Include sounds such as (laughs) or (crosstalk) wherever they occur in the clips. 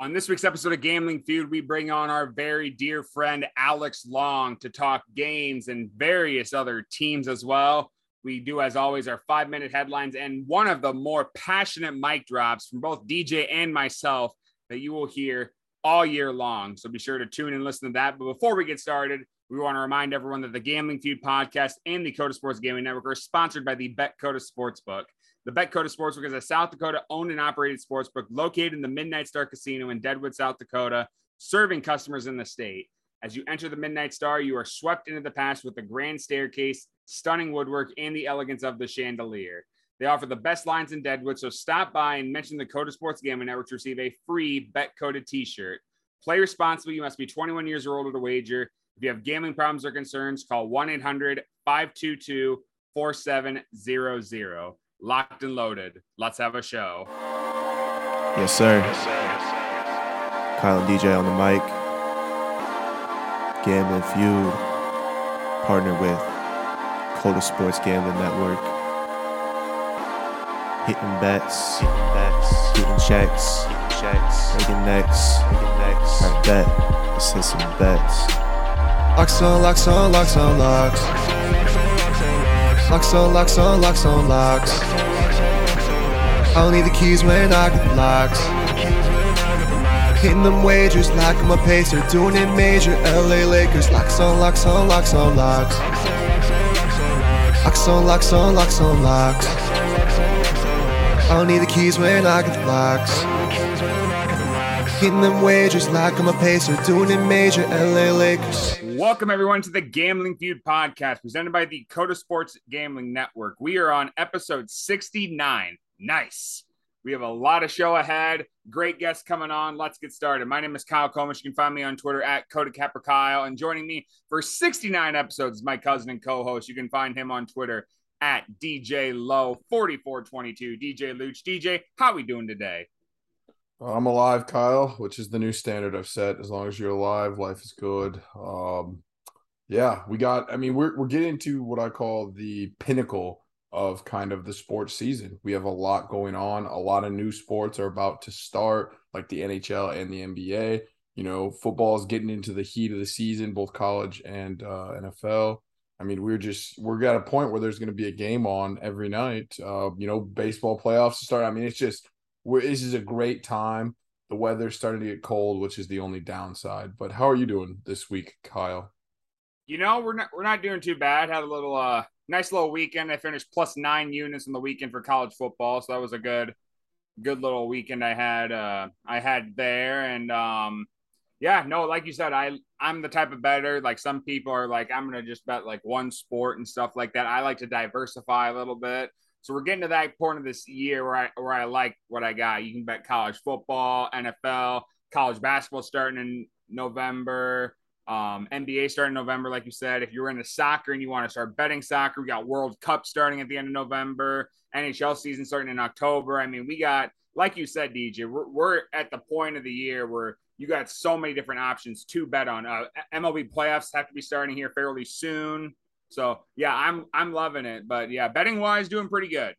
On this week's episode of Gambling Feud, we bring on our very dear friend Alex Long to talk games and various other teams as well. We do, as always, our five minute headlines and one of the more passionate mic drops from both DJ and myself that you will hear all year long. So be sure to tune and listen to that. But before we get started, we want to remind everyone that the Gambling Feud podcast and the Coda Sports Gaming Network are sponsored by the Bet Coda Sportsbook. The BetCoda Sportsbook is a South Dakota owned and operated sportsbook located in the Midnight Star Casino in Deadwood, South Dakota, serving customers in the state. As you enter the Midnight Star, you are swept into the past with the grand staircase, stunning woodwork, and the elegance of the chandelier. They offer the best lines in Deadwood, so stop by and mention the Coda Sports Gaming Network to receive a free BetCoda t-shirt. Play responsibly. You must be 21 years or older to wager. If you have gambling problems or concerns, call 1-800-522-4700 locked and loaded. Let's have a show. Yes, sir. Kyle and DJ on the mic. Gambling Feud. Partner with Coda Sports Gambling Network. Hitting bets. Hitting bets. Getting checks. Getting checks. Making necks. Making necks. I bet. Let's hit some bets. Locks on, locks on, locks on, locks. Locks on, locks on, locks on, locks. I don't need the keys when I get the locks. Hitting them wagers I'm a pacer, doing it major. LA Lakers, locks on, locks on, locks on, locks. Locks on, locks on, locks on, locks. I don't need the keys when I get the locks. Hitting them wagers I'm a pacer, doing it major. LA Lakers. Welcome, everyone, to the Gambling Feud podcast presented by the Coda Sports Gambling Network. We are on episode 69. Nice. We have a lot of show ahead. Great guests coming on. Let's get started. My name is Kyle Comish. You can find me on Twitter at Coda Capper Kyle. And joining me for 69 episodes is my cousin and co-host. You can find him on Twitter at DJ Low 4422. DJ Luch. DJ, how we doing today? I'm alive, Kyle, which is the new standard I've set. As long as you're alive, life is good. Um, yeah, we got. I mean, we're we're getting to what I call the pinnacle of kind of the sports season. We have a lot going on. A lot of new sports are about to start, like the NHL and the NBA. You know, football is getting into the heat of the season, both college and uh, NFL. I mean, we're just we're at a point where there's going to be a game on every night. Uh, you know, baseball playoffs to start. I mean, it's just we're, this is a great time. The weather's starting to get cold, which is the only downside. But how are you doing this week, Kyle? You know, we're not we're not doing too bad. Had a little uh nice little weekend. I finished plus nine units in the weekend for college football, so that was a good good little weekend I had uh I had there and um yeah, no, like you said, I I'm the type of better. Like some people are like, I'm gonna just bet like one sport and stuff like that. I like to diversify a little bit. So we're getting to that point of this year where I where I like what I got. You can bet college football, NFL, college basketball starting in November, um, NBA starting November, like you said. If you're into soccer and you want to start betting soccer, we got World Cup starting at the end of November, NHL season starting in October. I mean, we got, like you said, DJ, we're, we're at the point of the year where you got so many different options to bet on. Uh, MLB playoffs have to be starting here fairly soon. So yeah, I'm I'm loving it. But yeah, betting wise, doing pretty good.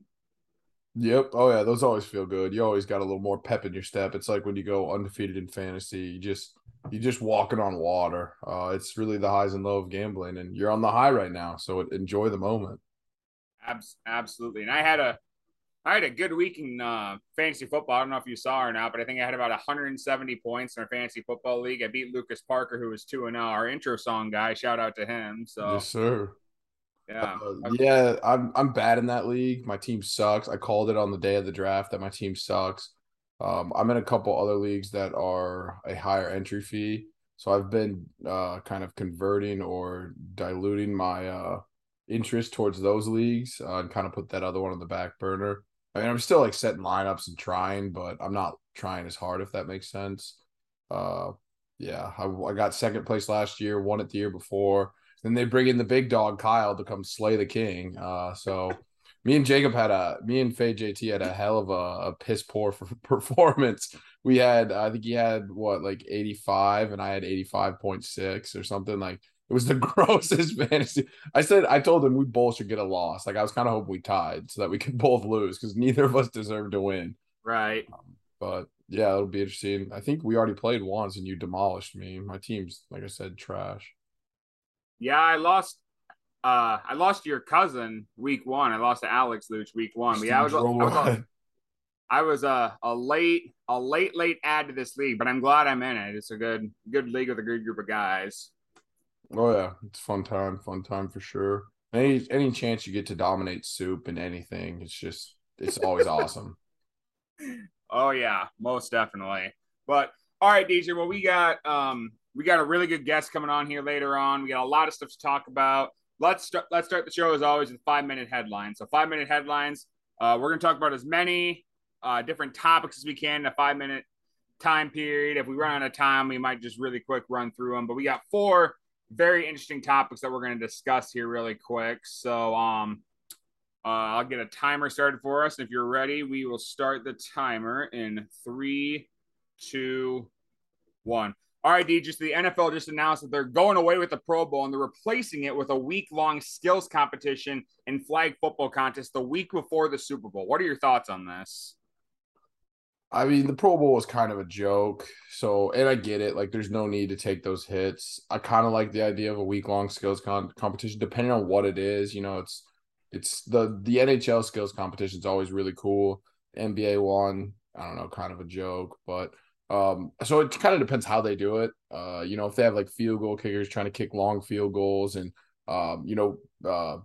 Yep. Oh yeah, those always feel good. You always got a little more pep in your step. It's like when you go undefeated in fantasy, you just you just walking on water. Uh, it's really the highs and lows of gambling, and you're on the high right now. So enjoy the moment. absolutely. And I had a I had a good week in uh, fantasy football. I don't know if you saw or not, but I think I had about 170 points in our fantasy football league. I beat Lucas Parker, who was two and zero. Our intro song guy. Shout out to him. So yes, sir. Yeah. Uh, yeah, I'm I'm bad in that league. My team sucks. I called it on the day of the draft that my team sucks. Um, I'm in a couple other leagues that are a higher entry fee. So I've been uh, kind of converting or diluting my uh, interest towards those leagues uh, and kind of put that other one on the back burner. I mean, I'm still like setting lineups and trying, but I'm not trying as hard if that makes sense. Uh, yeah, I, I got second place last year, won it the year before. Then they bring in the big dog Kyle to come slay the king. Uh, so me and Jacob had a me and Faye JT had a hell of a, a piss poor (laughs) performance. We had I think he had what like 85 and I had 85.6 or something like it was the (laughs) grossest fantasy. I said I told him we both should get a loss. Like I was kind of hoping we tied so that we (laughs) could both lose because neither of us deserved to win. Right. Um, but yeah, it'll be interesting. I think we already played once and you demolished me. My team's like I said, trash. Yeah, I lost. Uh, I lost your cousin week one. I lost to Alex Luch week one. But yeah, I was, I was, a, I was a, a late, a late, late add to this league, but I'm glad I'm in it. It's a good, good league with a good group of guys. Oh yeah, it's fun time, fun time for sure. Any any chance you get to dominate soup and anything, it's just it's always awesome. (laughs) (laughs) Oh yeah, most definitely. But all right, DJ. Well, we got um we got a really good guest coming on here later on. We got a lot of stuff to talk about. Let's start. Let's start the show as always with five minute headlines. So five minute headlines. Uh, we're gonna talk about as many uh, different topics as we can in a five minute time period. If we run out of time, we might just really quick run through them. But we got four very interesting topics that we're going to discuss here really quick. So, um, uh, I'll get a timer started for us. And if you're ready, we will start the timer in three, two, one. All right, D, just the NFL just announced that they're going away with the Pro Bowl and they're replacing it with a week long skills competition and flag football contest the week before the Super Bowl. What are your thoughts on this? I mean, the Pro Bowl was kind of a joke. So, and I get it. Like, there's no need to take those hits. I kind of like the idea of a week long skills con- competition, depending on what it is. You know, it's it's the the NHL skills competition is always really cool. NBA one, I don't know, kind of a joke, but um, so it kind of depends how they do it. Uh, you know, if they have like field goal kickers trying to kick long field goals, and um, you know, uh,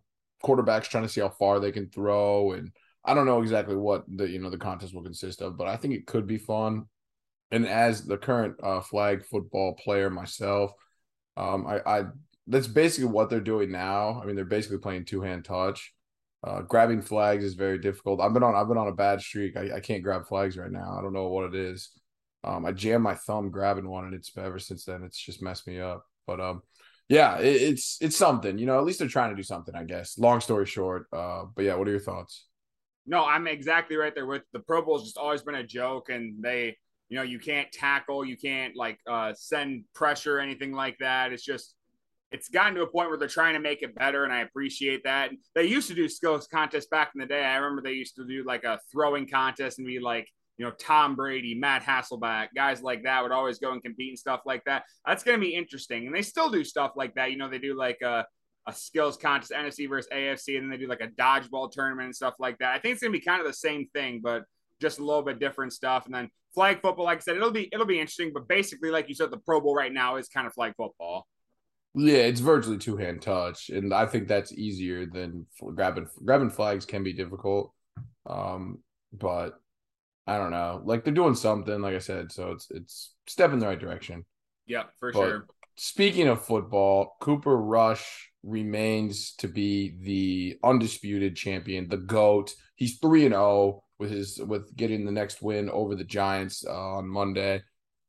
quarterbacks trying to see how far they can throw, and I don't know exactly what the you know the contest will consist of, but I think it could be fun. And as the current uh, flag football player myself, um, I, I that's basically what they're doing now. I mean, they're basically playing two hand touch. Uh, grabbing flags is very difficult. I've been on I've been on a bad streak. I, I can't grab flags right now. I don't know what it is. Um, I jammed my thumb grabbing one, and it's ever since then it's just messed me up. But um, yeah, it, it's it's something. You know, at least they're trying to do something. I guess. Long story short, uh, but yeah, what are your thoughts? No, I'm exactly right there with the Pro Bowl's just always been a joke, and they, you know, you can't tackle, you can't like uh, send pressure, anything like that. It's just it's gotten to a point where they're trying to make it better, and I appreciate that. They used to do skills contests back in the day. I remember they used to do like a throwing contest and be like, you know, Tom Brady, Matt Hasselbeck, guys like that would always go and compete and stuff like that. That's going to be interesting. And they still do stuff like that. You know, they do like a, a skills contest, NFC versus AFC, and then they do like a dodgeball tournament and stuff like that. I think it's going to be kind of the same thing, but just a little bit different stuff. And then flag football, like I said, it'll be it'll be interesting. But basically, like you said, the Pro Bowl right now is kind of flag football. Yeah, it's virtually two hand touch, and I think that's easier than grabbing grabbing flags can be difficult. Um, but I don't know. Like they're doing something, like I said, so it's it's step in the right direction. Yeah, for but sure. Speaking of football, Cooper Rush remains to be the undisputed champion, the GOAT. He's 3 and 0 with his with getting the next win over the Giants uh, on Monday.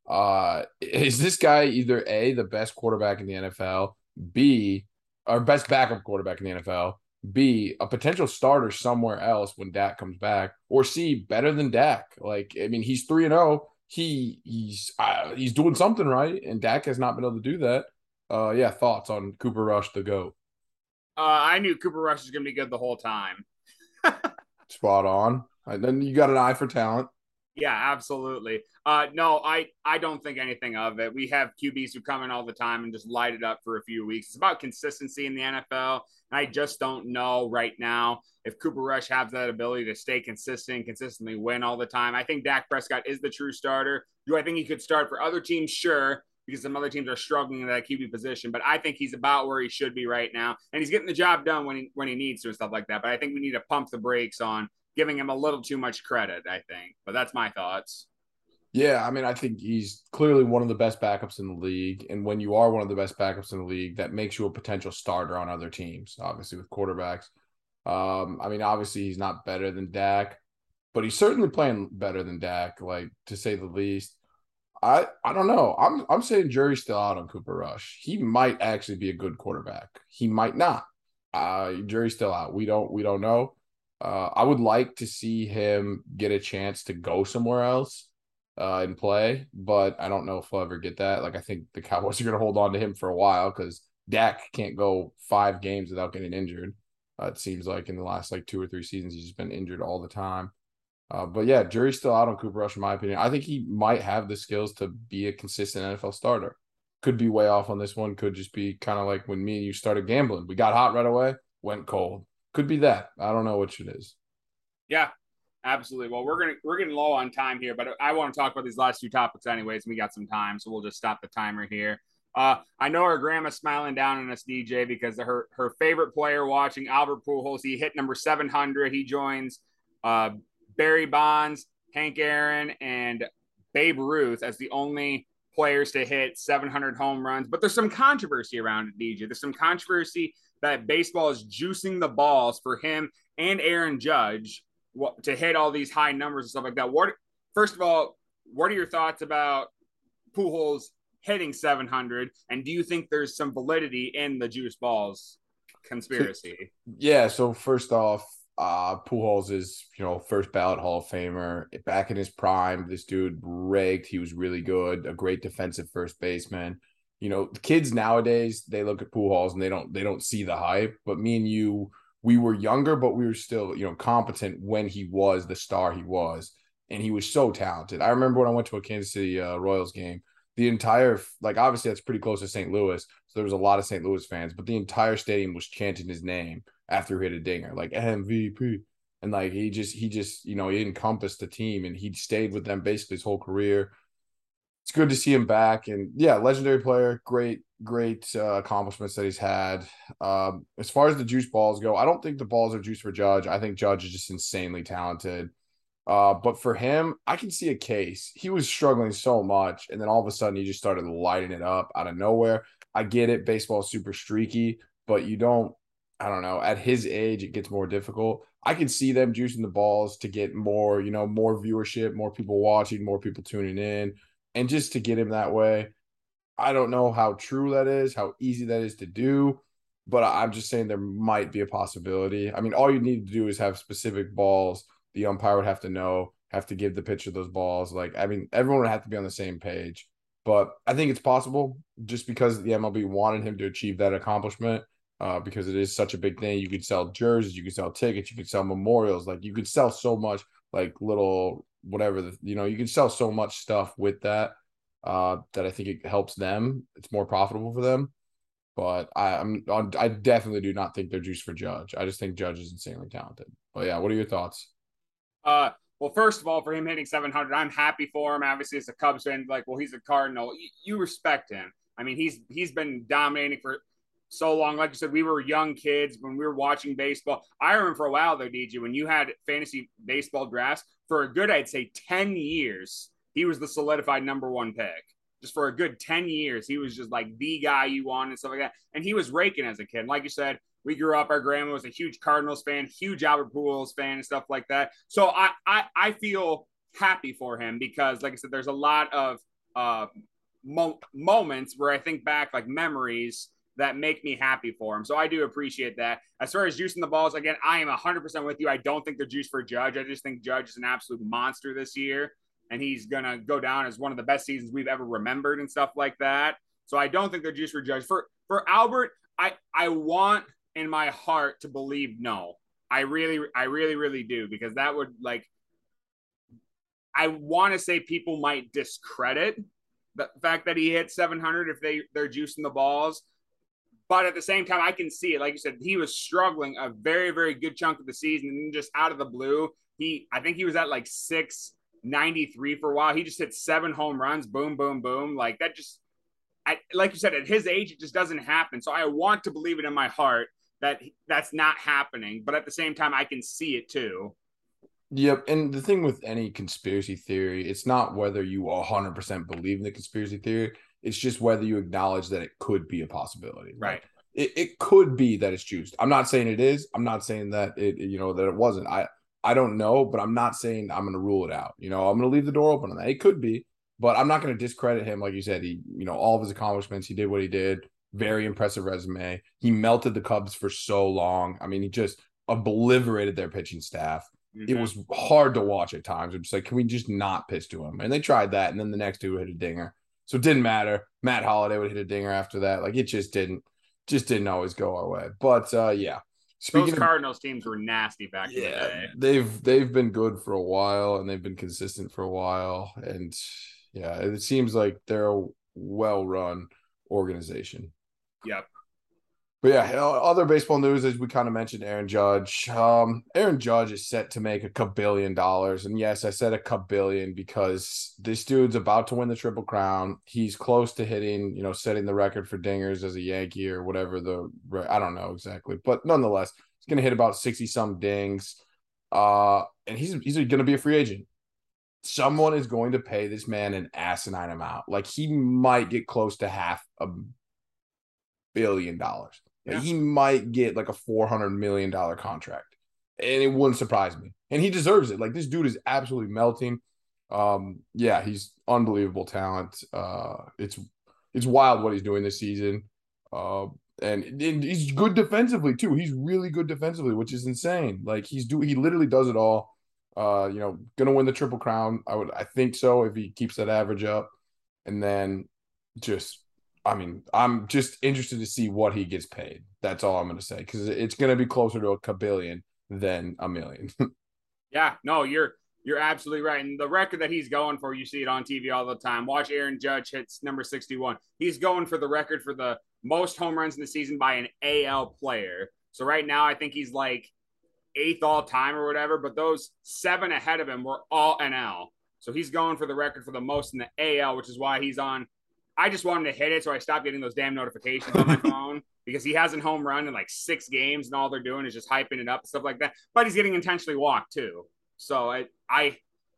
Uh is this guy either A the best quarterback in the NFL, B or best backup quarterback in the NFL, B, a potential starter somewhere else when Dak comes back, or C, better than Dak. Like, I mean, he's three and zero. Oh. He he's uh, he's doing something right, and Dak has not been able to do that. Uh, yeah, thoughts on Cooper Rush the goat? Uh, I knew Cooper Rush was going to be good the whole time. (laughs) Spot on. And then you got an eye for talent. Yeah, absolutely. Uh, no, I I don't think anything of it. We have QBs who come in all the time and just light it up for a few weeks. It's about consistency in the NFL. I just don't know right now if Cooper Rush has that ability to stay consistent, consistently win all the time. I think Dak Prescott is the true starter. Do I think he could start for other teams? Sure, because some other teams are struggling in that QB position. But I think he's about where he should be right now, and he's getting the job done when he when he needs to and stuff like that. But I think we need to pump the brakes on giving him a little too much credit, I think. But that's my thoughts. Yeah, I mean, I think he's clearly one of the best backups in the league. And when you are one of the best backups in the league, that makes you a potential starter on other teams, obviously, with quarterbacks. Um, I mean, obviously, he's not better than Dak, but he's certainly playing better than Dak, like to say the least. I I don't know. I'm I'm saying jury's still out on Cooper Rush. He might actually be a good quarterback. He might not. Uh, jury's still out. We don't we don't know. Uh, I would like to see him get a chance to go somewhere else uh, and play, but I don't know if he'll ever get that. Like, I think the Cowboys are going to hold on to him for a while because Dak can't go five games without getting injured. Uh, it seems like in the last like two or three seasons, he's just been injured all the time. Uh, but yeah, jury's still out on Cooper Rush, in my opinion. I think he might have the skills to be a consistent NFL starter. Could be way off on this one. Could just be kind of like when me and you started gambling. We got hot right away, went cold. Could be that. I don't know which it is. Yeah, absolutely. Well, we're gonna we're getting low on time here, but I want to talk about these last two topics anyways. We got some time, so we'll just stop the timer here. Uh, I know our grandma's smiling down on us, DJ, because her her favorite player watching Albert Pujols. He hit number seven hundred. He joins uh, Barry Bonds, Hank Aaron, and Babe Ruth as the only players to hit 700 home runs. But there's some controversy around it, DJ. There's some controversy that baseball is juicing the balls for him and Aaron Judge to hit all these high numbers and stuff like that. What, first of all, what are your thoughts about Pujols hitting 700? And do you think there's some validity in the juice balls conspiracy? Yeah. So first off, uh, Pujols is, you know, first ballot Hall of Famer. Back in his prime, this dude raked. He was really good, a great defensive first baseman. You know, kids nowadays they look at Pujols and they don't they don't see the hype. But me and you, we were younger, but we were still, you know, competent when he was the star he was, and he was so talented. I remember when I went to a Kansas City uh, Royals game. The entire like obviously that's pretty close to St. Louis, so there was a lot of St. Louis fans, but the entire stadium was chanting his name after he hit a dinger, like MVP. And like he just he just, you know, he encompassed the team and he stayed with them basically his whole career. It's good to see him back. And yeah, legendary player, great, great uh, accomplishments that he's had. Um, as far as the juice balls go, I don't think the balls are juice for Judge. I think Judge is just insanely talented. Uh, but for him, I can see a case. He was struggling so much, and then all of a sudden he just started lighting it up out of nowhere. I get it, baseball super streaky, but you don't I don't know. At his age, it gets more difficult. I can see them juicing the balls to get more, you know, more viewership, more people watching, more people tuning in, and just to get him that way. I don't know how true that is, how easy that is to do, but I'm just saying there might be a possibility. I mean, all you need to do is have specific balls. The umpire would have to know, have to give the pitcher those balls. Like, I mean, everyone would have to be on the same page. But I think it's possible just because the MLB wanted him to achieve that accomplishment uh, because it is such a big thing. You could sell jerseys, you could sell tickets, you could sell memorials, like you could sell so much, like little whatever the, you know, you can sell so much stuff with that. Uh, that I think it helps them. It's more profitable for them. But I, I'm I definitely do not think they're juice for Judge. I just think Judge is insanely talented. But yeah, what are your thoughts? Uh, well, first of all, for him hitting 700, I'm happy for him. Obviously, as a Cubs fan, like, well, he's a Cardinal. You, you respect him. I mean, he's he's been dominating for so long. Like you said, we were young kids when we were watching baseball. I remember for a while though, DJ, when you had fantasy baseball drafts for a good, I'd say 10 years, he was the solidified number one pick. Just for a good 10 years, he was just like the guy you want and stuff like that. And he was raking as a kid. Like you said, we grew up, our grandma was a huge Cardinals fan, huge Albert Pujols fan, and stuff like that. So I, I, I feel happy for him because, like I said, there's a lot of uh, mo- moments where I think back, like memories that make me happy for him. So I do appreciate that. As far as juicing the balls, again, I am 100% with you. I don't think they're juice for Judge. I just think Judge is an absolute monster this year, and he's going to go down as one of the best seasons we've ever remembered and stuff like that. So I don't think they're juice for Judge. For for Albert, I I want in my heart to believe no. I really I really really do because that would like I want to say people might discredit the fact that he hit 700 if they they're juicing the balls but at the same time, I can see it. Like you said, he was struggling a very, very good chunk of the season. And just out of the blue, he, I think he was at like 693 for a while. He just hit seven home runs, boom, boom, boom. Like that just, I, like you said, at his age, it just doesn't happen. So I want to believe it in my heart that that's not happening. But at the same time, I can see it too. Yep. And the thing with any conspiracy theory, it's not whether you 100% believe in the conspiracy theory it's just whether you acknowledge that it could be a possibility. Right. It, it could be that it's juiced. I'm not saying it is. I'm not saying that it, you know, that it wasn't. I, I don't know, but I'm not saying I'm going to rule it out. You know, I'm going to leave the door open on that. It could be, but I'm not going to discredit him. Like you said, he, you know, all of his accomplishments, he did what he did. Very impressive resume. He melted the Cubs for so long. I mean, he just obliterated their pitching staff. Mm-hmm. It was hard to watch at times. I'm just like, can we just not pitch to him? And they tried that, and then the next two hit a dinger. So it didn't matter. Matt Holliday would hit a dinger after that. Like it just didn't, just didn't always go our way. But uh, yeah. Speaking Those Cardinals of, teams were nasty back yeah, in the day. They've they've been good for a while and they've been consistent for a while. And yeah, it seems like they're a well run organization. Yep. But yeah, other baseball news, as we kind of mentioned, Aaron Judge. Um, Aaron Judge is set to make a billion dollars, and yes, I said a billion because this dude's about to win the triple crown. He's close to hitting, you know, setting the record for dingers as a Yankee or whatever the I don't know exactly, but nonetheless, he's going to hit about sixty some dings. Uh, and he's he's going to be a free agent. Someone is going to pay this man an asinine amount. Like he might get close to half a billion dollars. Yeah. He might get like a four hundred million dollar contract, and it wouldn't surprise me. And he deserves it. Like this dude is absolutely melting. Um, yeah, he's unbelievable talent. Uh, it's it's wild what he's doing this season. Uh, and, and he's good defensively too. He's really good defensively, which is insane. Like he's do he literally does it all. Uh, you know, gonna win the triple crown. I would I think so if he keeps that average up, and then just I mean, I'm just interested to see what he gets paid. That's all I'm going to say because it's going to be closer to a billion than a million. (laughs) yeah, no, you're you're absolutely right. And the record that he's going for, you see it on TV all the time. Watch Aaron Judge hits number 61. He's going for the record for the most home runs in the season by an AL player. So right now, I think he's like eighth all time or whatever. But those seven ahead of him were all NL. So he's going for the record for the most in the AL, which is why he's on I just want him to hit it, so I stopped getting those damn notifications on my (laughs) phone because he hasn't home run in like six games, and all they're doing is just hyping it up and stuff like that. But he's getting intentionally walked too, so I I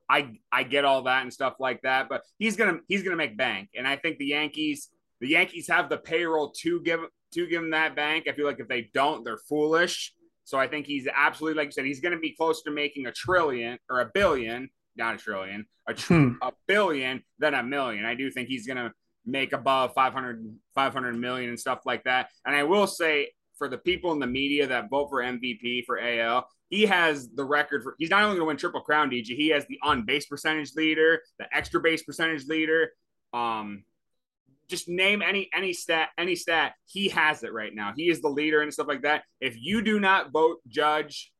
I I get all that and stuff like that. But he's gonna he's gonna make bank, and I think the Yankees the Yankees have the payroll to give to give him that bank. I feel like if they don't, they're foolish. So I think he's absolutely like you said, he's going to be close to making a trillion or a billion, not a trillion, a, tr- hmm. a billion than a million. I do think he's going to make above 500, 500 million and stuff like that. And I will say for the people in the media that vote for MVP for AL, he has the record for he's not only going to win triple crown DJ, he has the on base percentage leader, the extra base percentage leader. Um, just name any any stat any stat he has it right now. He is the leader and stuff like that. If you do not vote Judge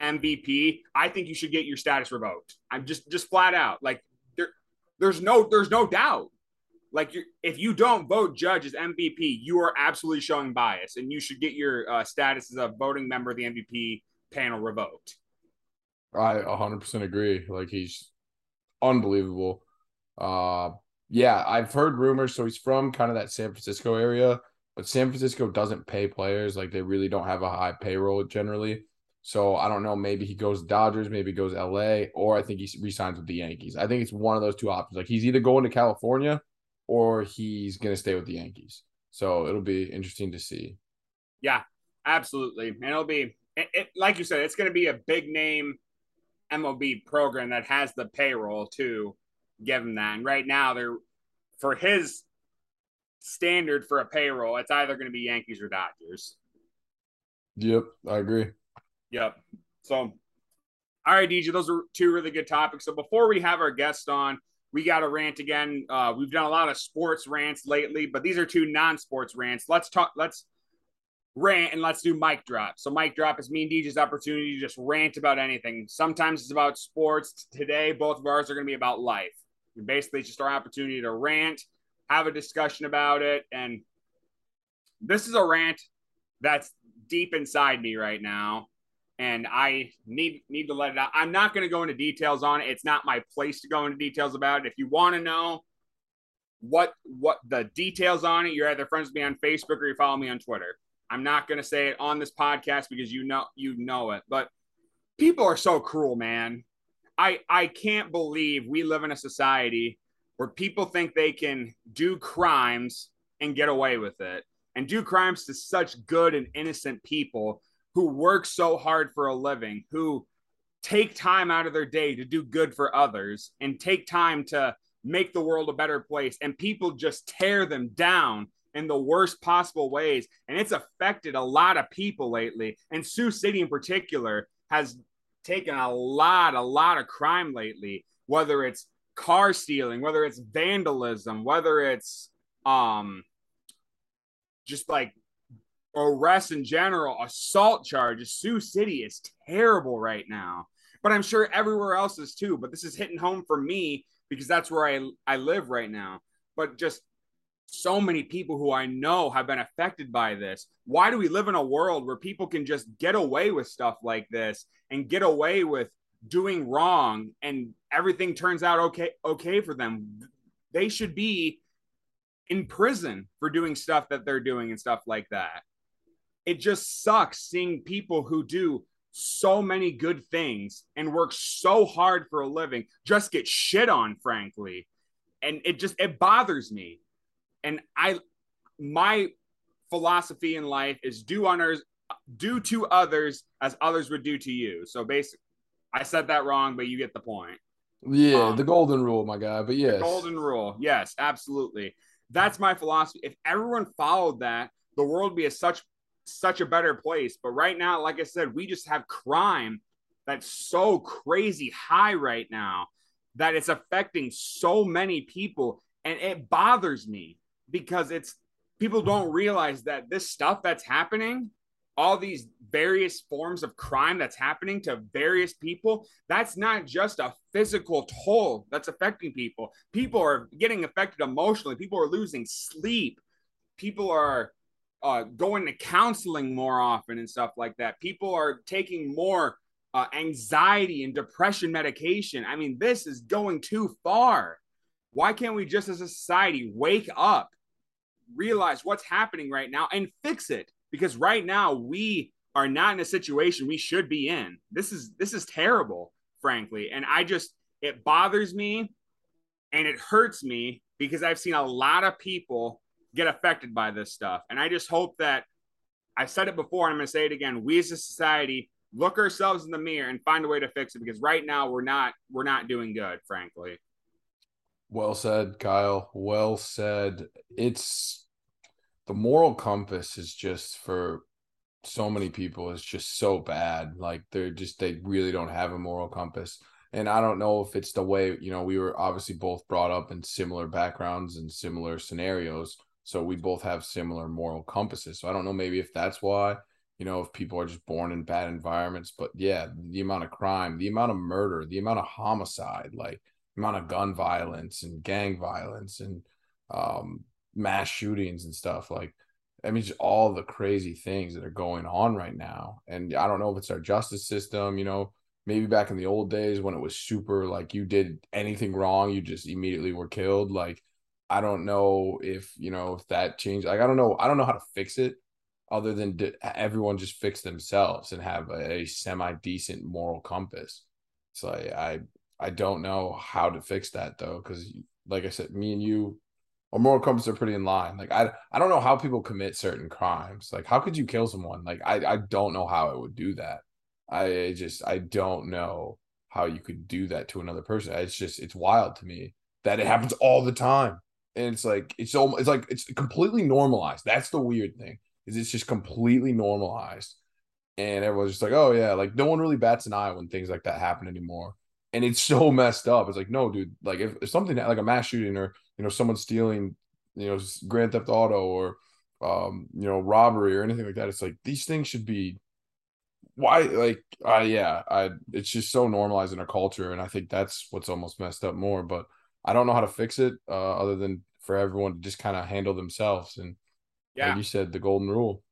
MVP, I think you should get your status revoked. I'm just just flat out like there there's no there's no doubt like if you don't vote Judge as MVP, you are absolutely showing bias, and you should get your uh, status as a voting member of the MVP panel revoked. I 100% agree. Like he's unbelievable. Uh, yeah, I've heard rumors. So he's from kind of that San Francisco area, but San Francisco doesn't pay players. Like they really don't have a high payroll generally. So I don't know. Maybe he goes Dodgers, maybe goes LA, or I think he resigns with the Yankees. I think it's one of those two options. Like he's either going to California or he's going to stay with the Yankees. So it'll be interesting to see. Yeah, absolutely. And it'll be, it, it, like you said, it's going to be a big name MLB program that has the payroll to give him that. And right now, they're for his standard for a payroll, it's either going to be Yankees or Dodgers. Yep, I agree. Yep. So, all right, DJ, those are two really good topics. So before we have our guest on, we got to rant again. Uh, we've done a lot of sports rants lately, but these are two non-sports rants. Let's talk. Let's rant and let's do mic drop. So mic drop is me and DJ's opportunity to just rant about anything. Sometimes it's about sports. Today, both of ours are going to be about life. Basically, it's just our opportunity to rant, have a discussion about it, and this is a rant that's deep inside me right now and I need need to let it out. I'm not going to go into details on it. It's not my place to go into details about it. If you want to know what what the details on it, you're either friends with me on Facebook or you follow me on Twitter. I'm not going to say it on this podcast because you know you know it. But people are so cruel, man. I I can't believe we live in a society where people think they can do crimes and get away with it and do crimes to such good and innocent people who work so hard for a living, who take time out of their day to do good for others and take time to make the world a better place. And people just tear them down in the worst possible ways. And it's affected a lot of people lately. And Sioux City in particular has taken a lot, a lot of crime lately, whether it's car stealing, whether it's vandalism, whether it's um just like arrests in general, assault charges. Sioux City is terrible right now, but I'm sure everywhere else is too. But this is hitting home for me because that's where I I live right now. But just so many people who I know have been affected by this. Why do we live in a world where people can just get away with stuff like this and get away with doing wrong and everything turns out okay okay for them? They should be in prison for doing stuff that they're doing and stuff like that. It just sucks seeing people who do so many good things and work so hard for a living just get shit on frankly. And it just it bothers me. And i my philosophy in life is do others do to others as others would do to you. So basically i said that wrong but you get the point. Yeah um, the golden rule my guy but yes. golden rule. Yes absolutely. That's my philosophy. If everyone followed that the world would be a such such a better place. But right now, like I said, we just have crime that's so crazy high right now that it's affecting so many people. And it bothers me because it's people don't realize that this stuff that's happening, all these various forms of crime that's happening to various people, that's not just a physical toll that's affecting people. People are getting affected emotionally, people are losing sleep, people are uh, going to counseling more often and stuff like that. People are taking more uh, anxiety and depression medication. I mean, this is going too far. Why can't we just as a society wake up, realize what's happening right now, and fix it? Because right now we are not in a situation we should be in. This is this is terrible, frankly, and I just it bothers me and it hurts me because I've seen a lot of people get affected by this stuff. And I just hope that I said it before, and I'm going to say it again. We as a society look ourselves in the mirror and find a way to fix it because right now we're not we're not doing good, frankly. Well said, Kyle. Well said. It's the moral compass is just for so many people is just so bad. Like they're just they really don't have a moral compass. And I don't know if it's the way, you know, we were obviously both brought up in similar backgrounds and similar scenarios so we both have similar moral compasses. So I don't know maybe if that's why, you know, if people are just born in bad environments, but yeah, the amount of crime, the amount of murder, the amount of homicide, like amount of gun violence and gang violence and um, mass shootings and stuff like I mean, just all the crazy things that are going on right now. And I don't know if it's our justice system, you know, maybe back in the old days when it was super like you did anything wrong, you just immediately were killed. Like I don't know if you know if that changed. Like I don't know. I don't know how to fix it, other than to, everyone just fix themselves and have a, a semi decent moral compass. So I, I I don't know how to fix that though, because like I said, me and you, our moral compass are pretty in line. Like I I don't know how people commit certain crimes. Like how could you kill someone? Like I I don't know how I would do that. I just I don't know how you could do that to another person. It's just it's wild to me that it happens all the time and it's like it's almost it's like it's completely normalized. That's the weird thing is it's just completely normalized, and everyone's just like, oh yeah, like no one really bats an eye when things like that happen anymore, and it's so (laughs) messed up. It's like no, dude, like if, if something like a mass shooting or you know someone stealing, you know, Grand Theft Auto or um you know robbery or anything like that, it's like these things should be why like uh yeah i it's just so normalized in our culture and i think that's what's almost messed up more but i don't know how to fix it uh other than for everyone to just kind of handle themselves. And yeah, like you said, the golden rule.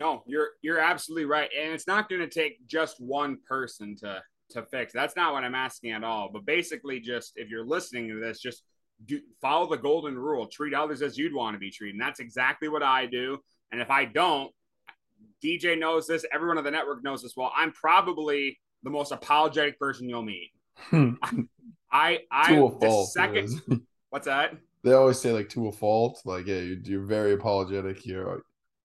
No, you're you're absolutely right, and it's not going to take just one person to to fix. That's not what I'm asking at all. But basically, just if you're listening to this, just do follow the golden rule. Treat others as you'd want to be treated. And that's exactly what I do. And if I don't, DJ knows this. Everyone on the network knows this. Well, I'm probably the most apologetic person you'll meet. (laughs) I I the second. (laughs) what's that? they always say like to a fault. Like, yeah, you're, you're very apologetic. You're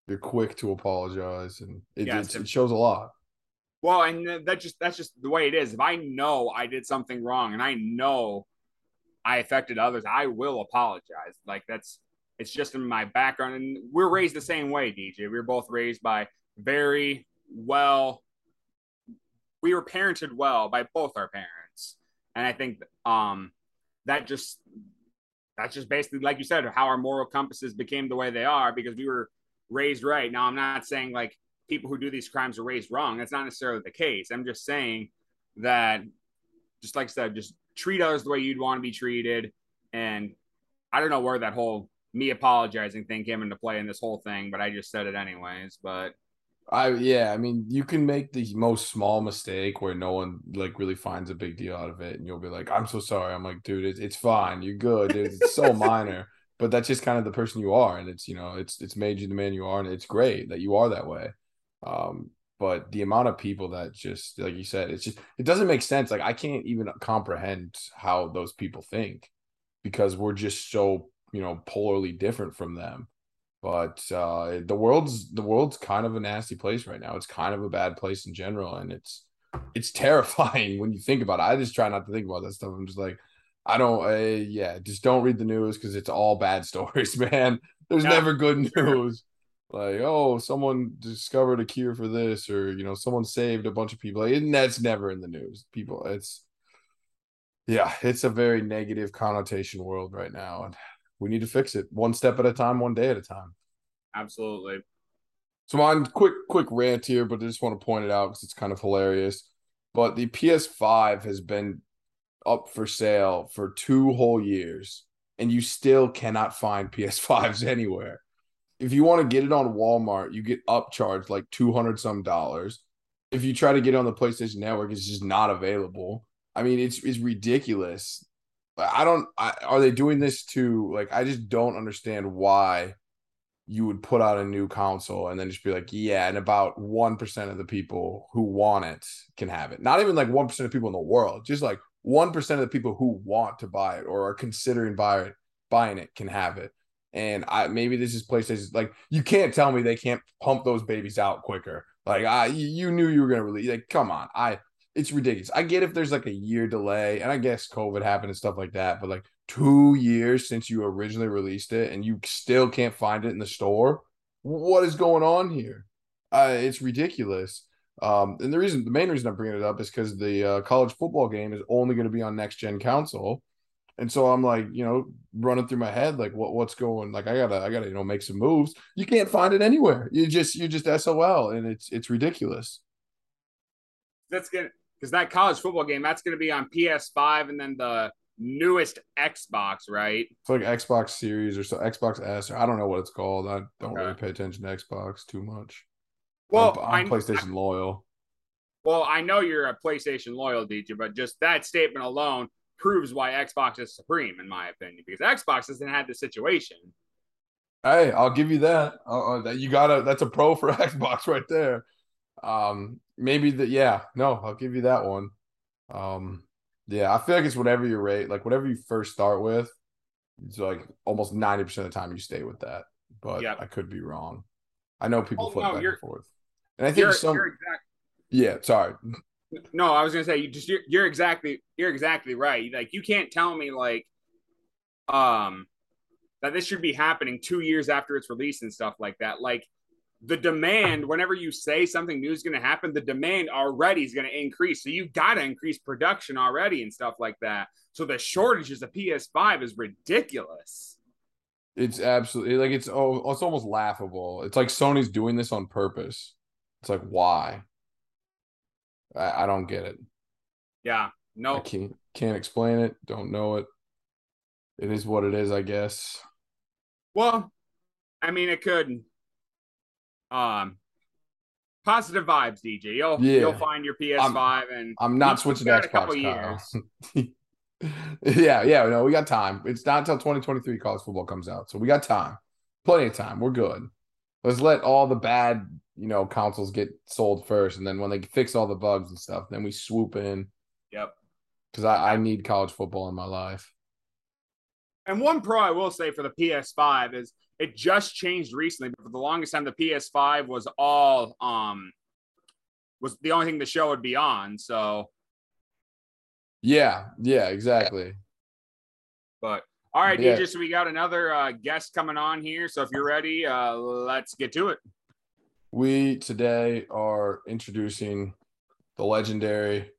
you're quick to apologize, and it, yes, it, it shows a lot. Well, and that just that's just the way it is. If I know I did something wrong and I know I affected others, I will apologize. Like that's it's just in my background, and we're raised the same way, DJ. We were both raised by very well. We were parented well by both our parents, and I think um that just that's just basically like you said how our moral compasses became the way they are because we were raised right. Now, I'm not saying like people who do these crimes are raised wrong. That's not necessarily the case. I'm just saying that, just like I said, just treat others the way you'd want to be treated. And I don't know where that whole me apologizing thing came into play in this whole thing, but I just said it anyways. But I yeah, I mean, you can make the most small mistake where no one like really finds a big deal out of it, and you'll be like, "I'm so sorry." I'm like, "Dude, it's, it's fine. You're good. It's so (laughs) minor." But that's just kind of the person you are, and it's you know, it's it's made you the man you are, and it's great that you are that way. Um, but the amount of people that just like you said, it's just it doesn't make sense. Like I can't even comprehend how those people think because we're just so you know polarly different from them but uh, the world's the world's kind of a nasty place right now. It's kind of a bad place in general, and it's it's (laughs) terrifying when you think about it. I just try not to think about that stuff. I'm just like, I don't, uh, yeah, just don't read the news because it's all bad (laughs) stories, man. There's yeah. never good news. Like, oh, someone discovered a cure for this, or you know, someone saved a bunch of people. And that's never in the news. People, it's yeah, it's a very negative connotation world right now, and we need to fix it one step at a time, one day at a time. Absolutely. So on quick quick rant here, but I just want to point it out because it's kind of hilarious. But the PS5 has been up for sale for two whole years, and you still cannot find PS5s (laughs) anywhere. If you want to get it on Walmart, you get upcharged like 200 some dollars. If you try to get it on the PlayStation Network, it's just not available. I mean, it's it's ridiculous. I don't. I, are they doing this to like? I just don't understand why you would put out a new console and then just be like, yeah, and about one percent of the people who want it can have it. Not even like one percent of people in the world, just like one percent of the people who want to buy it or are considering buy it, buying it can have it. And I maybe this is PlayStation. Like you can't tell me they can't pump those babies out quicker. Like I, you knew you were gonna release. Like come on, I it's ridiculous. I get if there's like a year delay, and I guess COVID happened and stuff like that, but like two years since you originally released it and you still can't find it in the store. What is going on here? Uh, it's ridiculous. Um, and the reason, the main reason I'm bringing it up is because the uh, college football game is only going to be on next gen console, and so I'm like, you know, running through my head, like, what what's going? Like, I gotta, I gotta, you know, make some moves. You can't find it anywhere. You just, you're just SOL, and it's it's ridiculous. That's good because that college football game that's going to be on PS5 and then the newest Xbox, right? It's like Xbox Series or so Xbox S. Or I don't know what it's called. I don't okay. really pay attention to Xbox too much. Well, I'm, I'm I, PlayStation I, loyal. Well, I know you're a PlayStation loyal, DJ, but just that statement alone proves why Xbox is supreme, in my opinion, because Xbox hasn't had the situation. Hey, I'll give you that. Uh, that you got a that's a pro for (laughs) Xbox right there. Um, maybe that. Yeah, no, I'll give you that one. Um, yeah, I feel like it's whatever you rate, like whatever you first start with, it's like almost ninety percent of the time you stay with that. But yep. I could be wrong. I know people oh, flip no, back and forth, and I think you're, some. You're exact... Yeah, sorry. No, I was gonna say you just you're, you're exactly you're exactly right. Like you can't tell me like, um, that this should be happening two years after it's released and stuff like that. Like the demand, whenever you say something new is going to happen, the demand already is going to increase. So you've got to increase production already and stuff like that. So the shortages of PS5 is ridiculous. It's absolutely like it's oh it's almost laughable. It's like Sony's doing this on purpose. It's like why? I, I don't get it. Yeah, no, I can't can't explain it. Don't know it. It is what it is, I guess. Well, I mean, it could um positive vibes, DJ. You'll yeah. you'll find your PS5 I'm, and I'm not switching to Xbox. (laughs) yeah, yeah, no, we got time. It's not until 2023 college football comes out, so we got time, plenty of time. We're good. Let's let all the bad, you know, consoles get sold first, and then when they fix all the bugs and stuff, then we swoop in. Yep. Because I, I need college football in my life. And one pro I will say for the PS5 is it just changed recently, but for the longest time, the PS5 was all um was the only thing the show would be on. So yeah, yeah, exactly. But all right, yeah. DJ, so we got another uh, guest coming on here. So if you're ready, uh, let's get to it. We today are introducing the legendary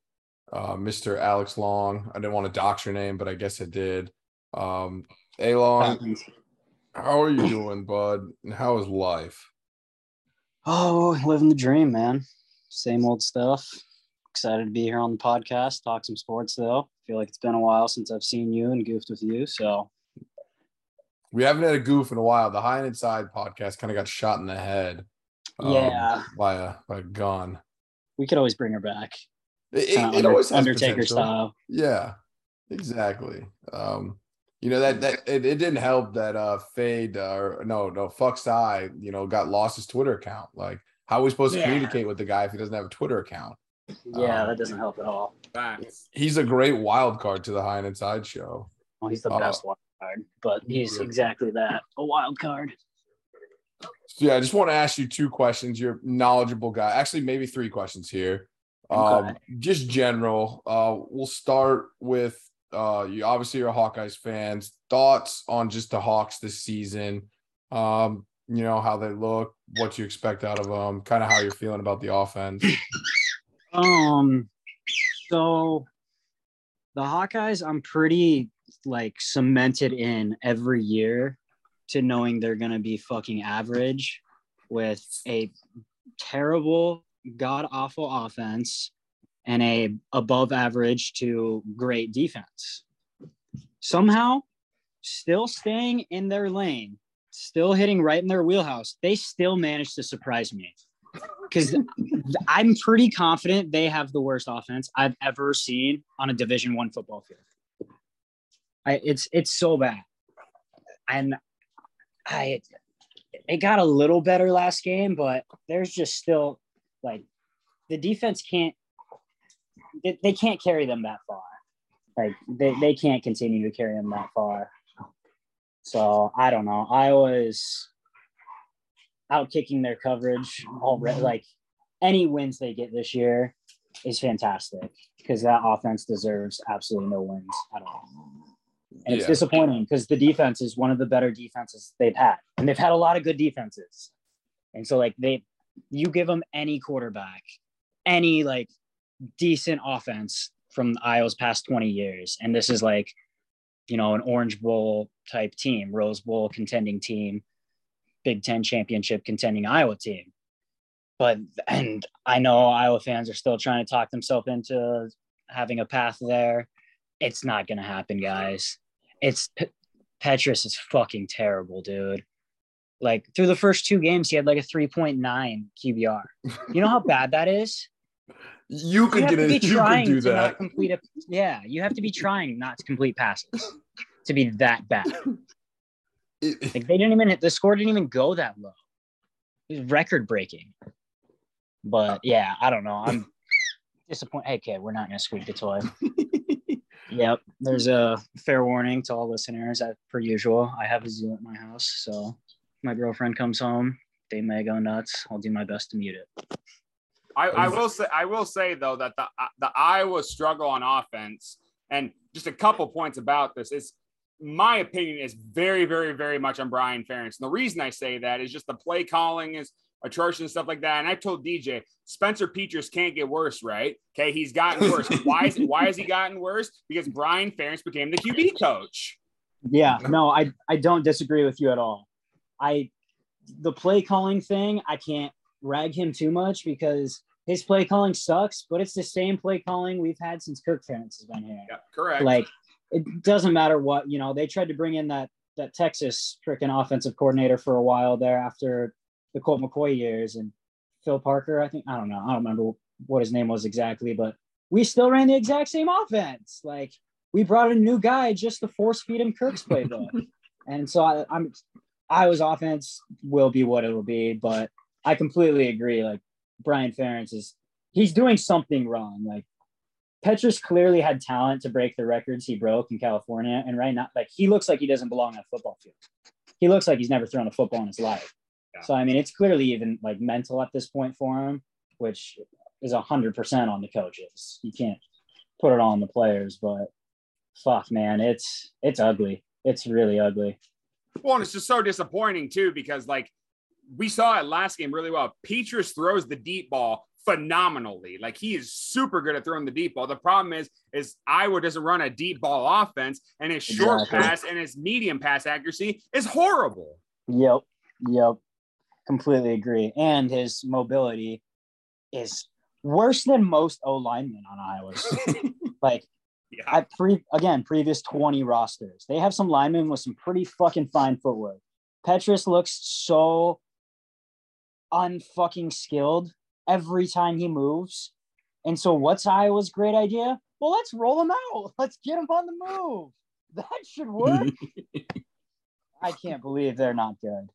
uh, Mr. Alex Long. I didn't want to dox your name, but I guess I did. Um, A Long, how are you doing, bud? And how is life? Oh, living the dream, man. Same old stuff. Excited to be here on the podcast, talk some sports though. Feel like it's been a while since I've seen you and goofed with you. So We haven't had a goof in a while. The High and Inside podcast kind of got shot in the head. um, Yeah. by a by a gun. we could always bring her back. It, it- it Under- always Undertaker potential. style. Yeah, exactly. Um, you know that that it, it didn't help that uh Fade uh, or no no fuck's eye you know got lost his Twitter account. Like, how are we supposed Yeah. to communicate with the guy if he doesn't have a Twitter account? Yeah, Um, that doesn't help at all. Facts. He's a great wild card to the High and Inside show. Well, he's the Uh, best wild card, but he's yeah. exactly that a wild card. So yeah, I just want to ask you two questions. You're a knowledgeable guy. Actually, maybe three questions here. Um, Okay. just general. Uh, we'll start with uh, you. Obviously, you're a Hawkeyes fans. Thoughts on just the Hawks this season? Um, you know how they look, what you expect out of them, kind of how you're feeling about the offense. Um, so the Hawkeyes, I'm pretty like cemented in every year to knowing they're gonna be fucking average with a terrible, god awful offense and a above average to great defense. Somehow, still staying in their lane, still hitting right in their wheelhouse, they still managed to surprise me. Because (laughs) I'm pretty confident they have the worst offense I've ever seen on a Division One football field. I, it's it's so bad, and I it got a little better last game, but there's just still like the defense can't they, they can't carry them that far. Like they, they can't continue to carry them that far. So I don't know. I was out kicking their coverage already. Mm-hmm. Like any wins they get this year is fantastic because that offense deserves absolutely no wins at all. And it's Yeah. disappointing because the defense is one of the better defenses they've had, and they've had a lot of good defenses. And so, like they, you give them any quarterback, any like decent offense from Iowa's past twenty years, and this is like, you know, an Orange Bowl type team, Rose Bowl contending team, Big Ten championship contending Iowa team. But and I know Iowa fans are still trying to talk themselves into having a path there. It's not gonna happen, guys. It's P- Petras is fucking terrible, dude. Like through the first two games, he had like a 3.9 QBR. You know how bad that is? You could have get to it. be (laughs) You could trying do to not that. complete a yeah, you have to be trying not to complete passes to be that bad. (laughs) It- Like they didn't even the score didn't even go that low. It was record breaking. But yeah, I don't know. I'm (laughs) disappointed. Hey kid, we're not gonna squeak the toy. yep. There's a fair warning to all listeners as per usual. I have a zoo at my house, so my girlfriend comes home, they may go nuts. I'll do my best to mute it. I, I will say I will say though that the uh, the Iowa struggle on offense and just a couple points about this is my opinion is very very very much on Brian Ferentz. And the reason I say that is just the play calling is atrocious and stuff like that. And I told DJ Spencer Petras can't get worse, right? Okay, he's gotten worse. (laughs) why is why has he gotten worse? Because Brian Ferentz became the QB coach. Yeah, no, I I don't disagree with you at all. I the play calling thing, I can't rag him too much because his play calling sucks, but it's the same play calling we've had since Kirk Ferentz has been here. Yeah, correct. Like it doesn't matter what, you know, they tried to bring in that that Texas freaking offensive coordinator for a while there after the Colt McCoy years and Phil Parker, I think I don't know, I don't remember what his name was exactly, but we still ran the exact same offense. Like we brought a new guy just to force feed him Kirk's playbook. (laughs) and so I, I'm Iowa's offense will be what it will be, but I completely agree. Like Brian Ferentz is he's doing something wrong. Like Petras clearly had talent to break the records he broke in California, and right now, like he looks like he doesn't belong on a football field. He looks like he's never thrown a football in his life. Yeah. So I mean, it's clearly even like mental at this point for him, which is a hundred percent on the coaches. You can't put it all on the players, but fuck, man, it's it's ugly. It's really ugly. Well, and it's just so disappointing too because like we saw it last game really well. Petras throws the deep ball phenomenally. Like he is super good at throwing the deep ball. The problem is, is Iowa doesn't run a deep ball offense, and his short Exactly. pass and his medium pass accuracy is horrible. Yep. Yep. completely agree. And his mobility is worse than most O linemen on Iowa's. (laughs) like Yeah. I pre again previous 20 rosters. They have some linemen with some pretty fucking fine footwork. Petras looks so unfucking skilled every time he moves. And so what's Iowa's great idea? Well, let's roll him out. (laughs) Let's get him on the move. (laughs) That should work. (laughs) I can't believe they're not good.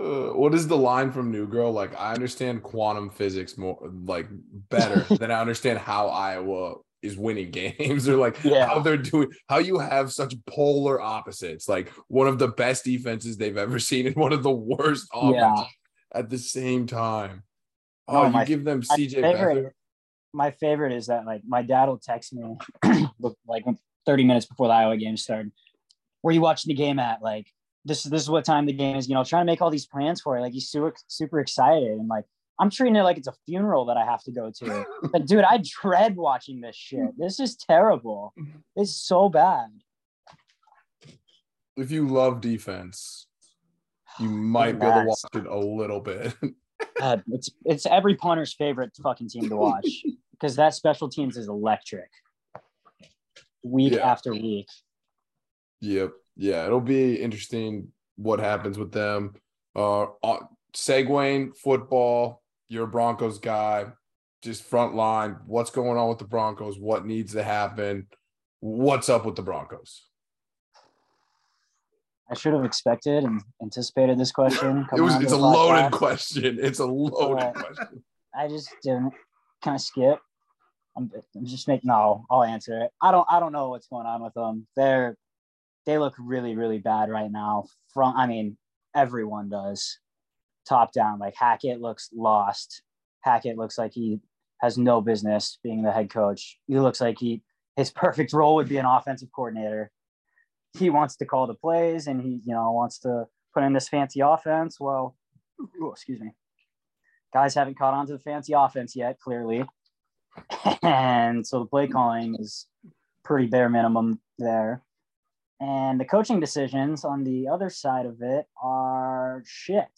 Uh, what is the line from New Girl? Like, I understand quantum physics more, like better than I understand how Iowa is winning (laughs) games, or like Yeah. how they're doing, how you have such polar opposites, like one of the best defenses they've ever (laughs) seen and one of the worst offenses Yeah. at the same time. No, Oh, you my- give them CJ favorite, Beathard? my favorite is that like my dad will text me (clears throat) like 30 minutes before the Iowa game started. Where you watching the game at? Like this this is what time the game is, you know, trying to make all these plans for it. Like he's super super excited and like I'm treating it like it's a funeral that I have to go to. (laughs) But dude, I dread watching this shit. This is terrible. It's so bad. If you love defense, you (sighs) might be able to watch it a little bit. God, (laughs) it's it's every punter's favorite fucking team to watch (laughs) because that special teams is electric. Week Yeah. after week. Yep. Yeah, it'll be interesting what happens with them. Uh, uh segueing football, you're a Broncos guy, just front line. What's going on with the Broncos? What needs to happen? What's up with the Broncos? I should have expected and anticipated this question. (laughs) It was, it's a loaded podcast. question. It's a loaded Uh, question. I just didn't kind of skip. I'm, I'm just making no. I'll answer it. I don't. I don't know what's going on with them. They're they look really really bad right now. From I mean, everyone does. Top down, like Hackett looks lost. Hackett looks like he has no business being the head coach. He looks like he his perfect role would be an offensive coordinator. He wants to call the plays and he you know wants to put in this fancy offense. Well, oh, excuse me guys haven't caught on to the fancy offense yet, clearly. (laughs) And so the play calling is pretty bare minimum there. And the coaching decisions on the other side of it are shit.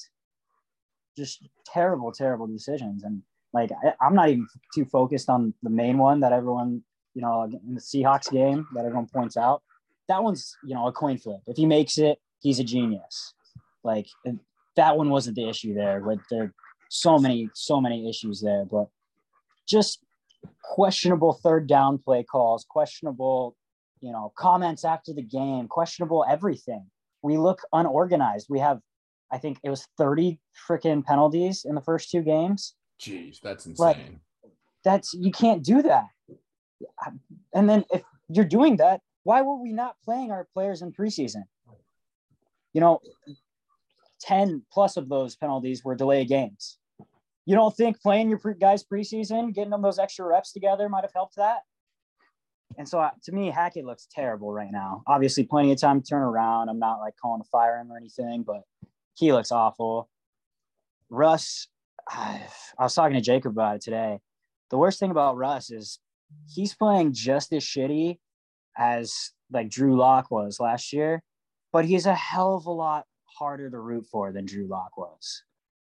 Just terrible, terrible decisions. And like, I, I'm not even too focused on the main one that everyone, you know, in the Seahawks game that everyone points out. That one's, you know, a coin flip. If he makes it, he's a genius. Like, that one wasn't the issue there. With the so many, so many issues there, but just questionable third down play calls, questionable, you know, comments after the game, questionable everything. We look unorganized. We have, I think it was 30 freaking penalties in the first two games. Jeez, that's Like- insane. That's you can't do that. And then if you're doing that, why were we not playing our players in preseason? You know, 10 plus of those penalties were delay games. You don't think playing your pre- guys preseason, getting them those extra reps together might have helped that? And so uh, to me, Hackett looks terrible right now. Obviously, plenty of time to turn around. I'm not like calling to fire him or anything, but he looks awful. Russ, (sighs) I, was talking to Jacob about it today. The worst thing about Russ is he's playing just as shitty as like Drew Lock was last year, but he's a hell of a lot harder to root for than Drew Lock was.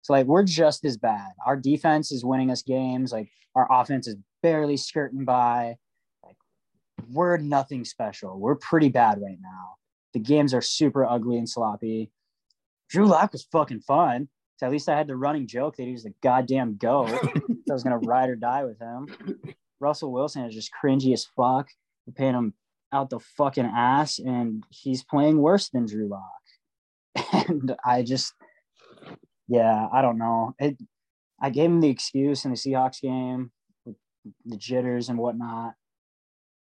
So like we're just as bad. Our defense is winning us games. Like our offense is barely skirting by. Like we're nothing special. We're pretty bad right now. The games are super ugly and sloppy. Drew Lock was fucking fun. So at least I had the running joke that he was the goddamn goat. (laughs) I was gonna ride or die with him. Russell Wilson is just cringy as fuck. We're paying him out the fucking ass, and he's playing worse than Drew Lock. (laughs) And I just, yeah, I don't know. It, I gave him the excuse in the Seahawks game, with the jitters and whatnot.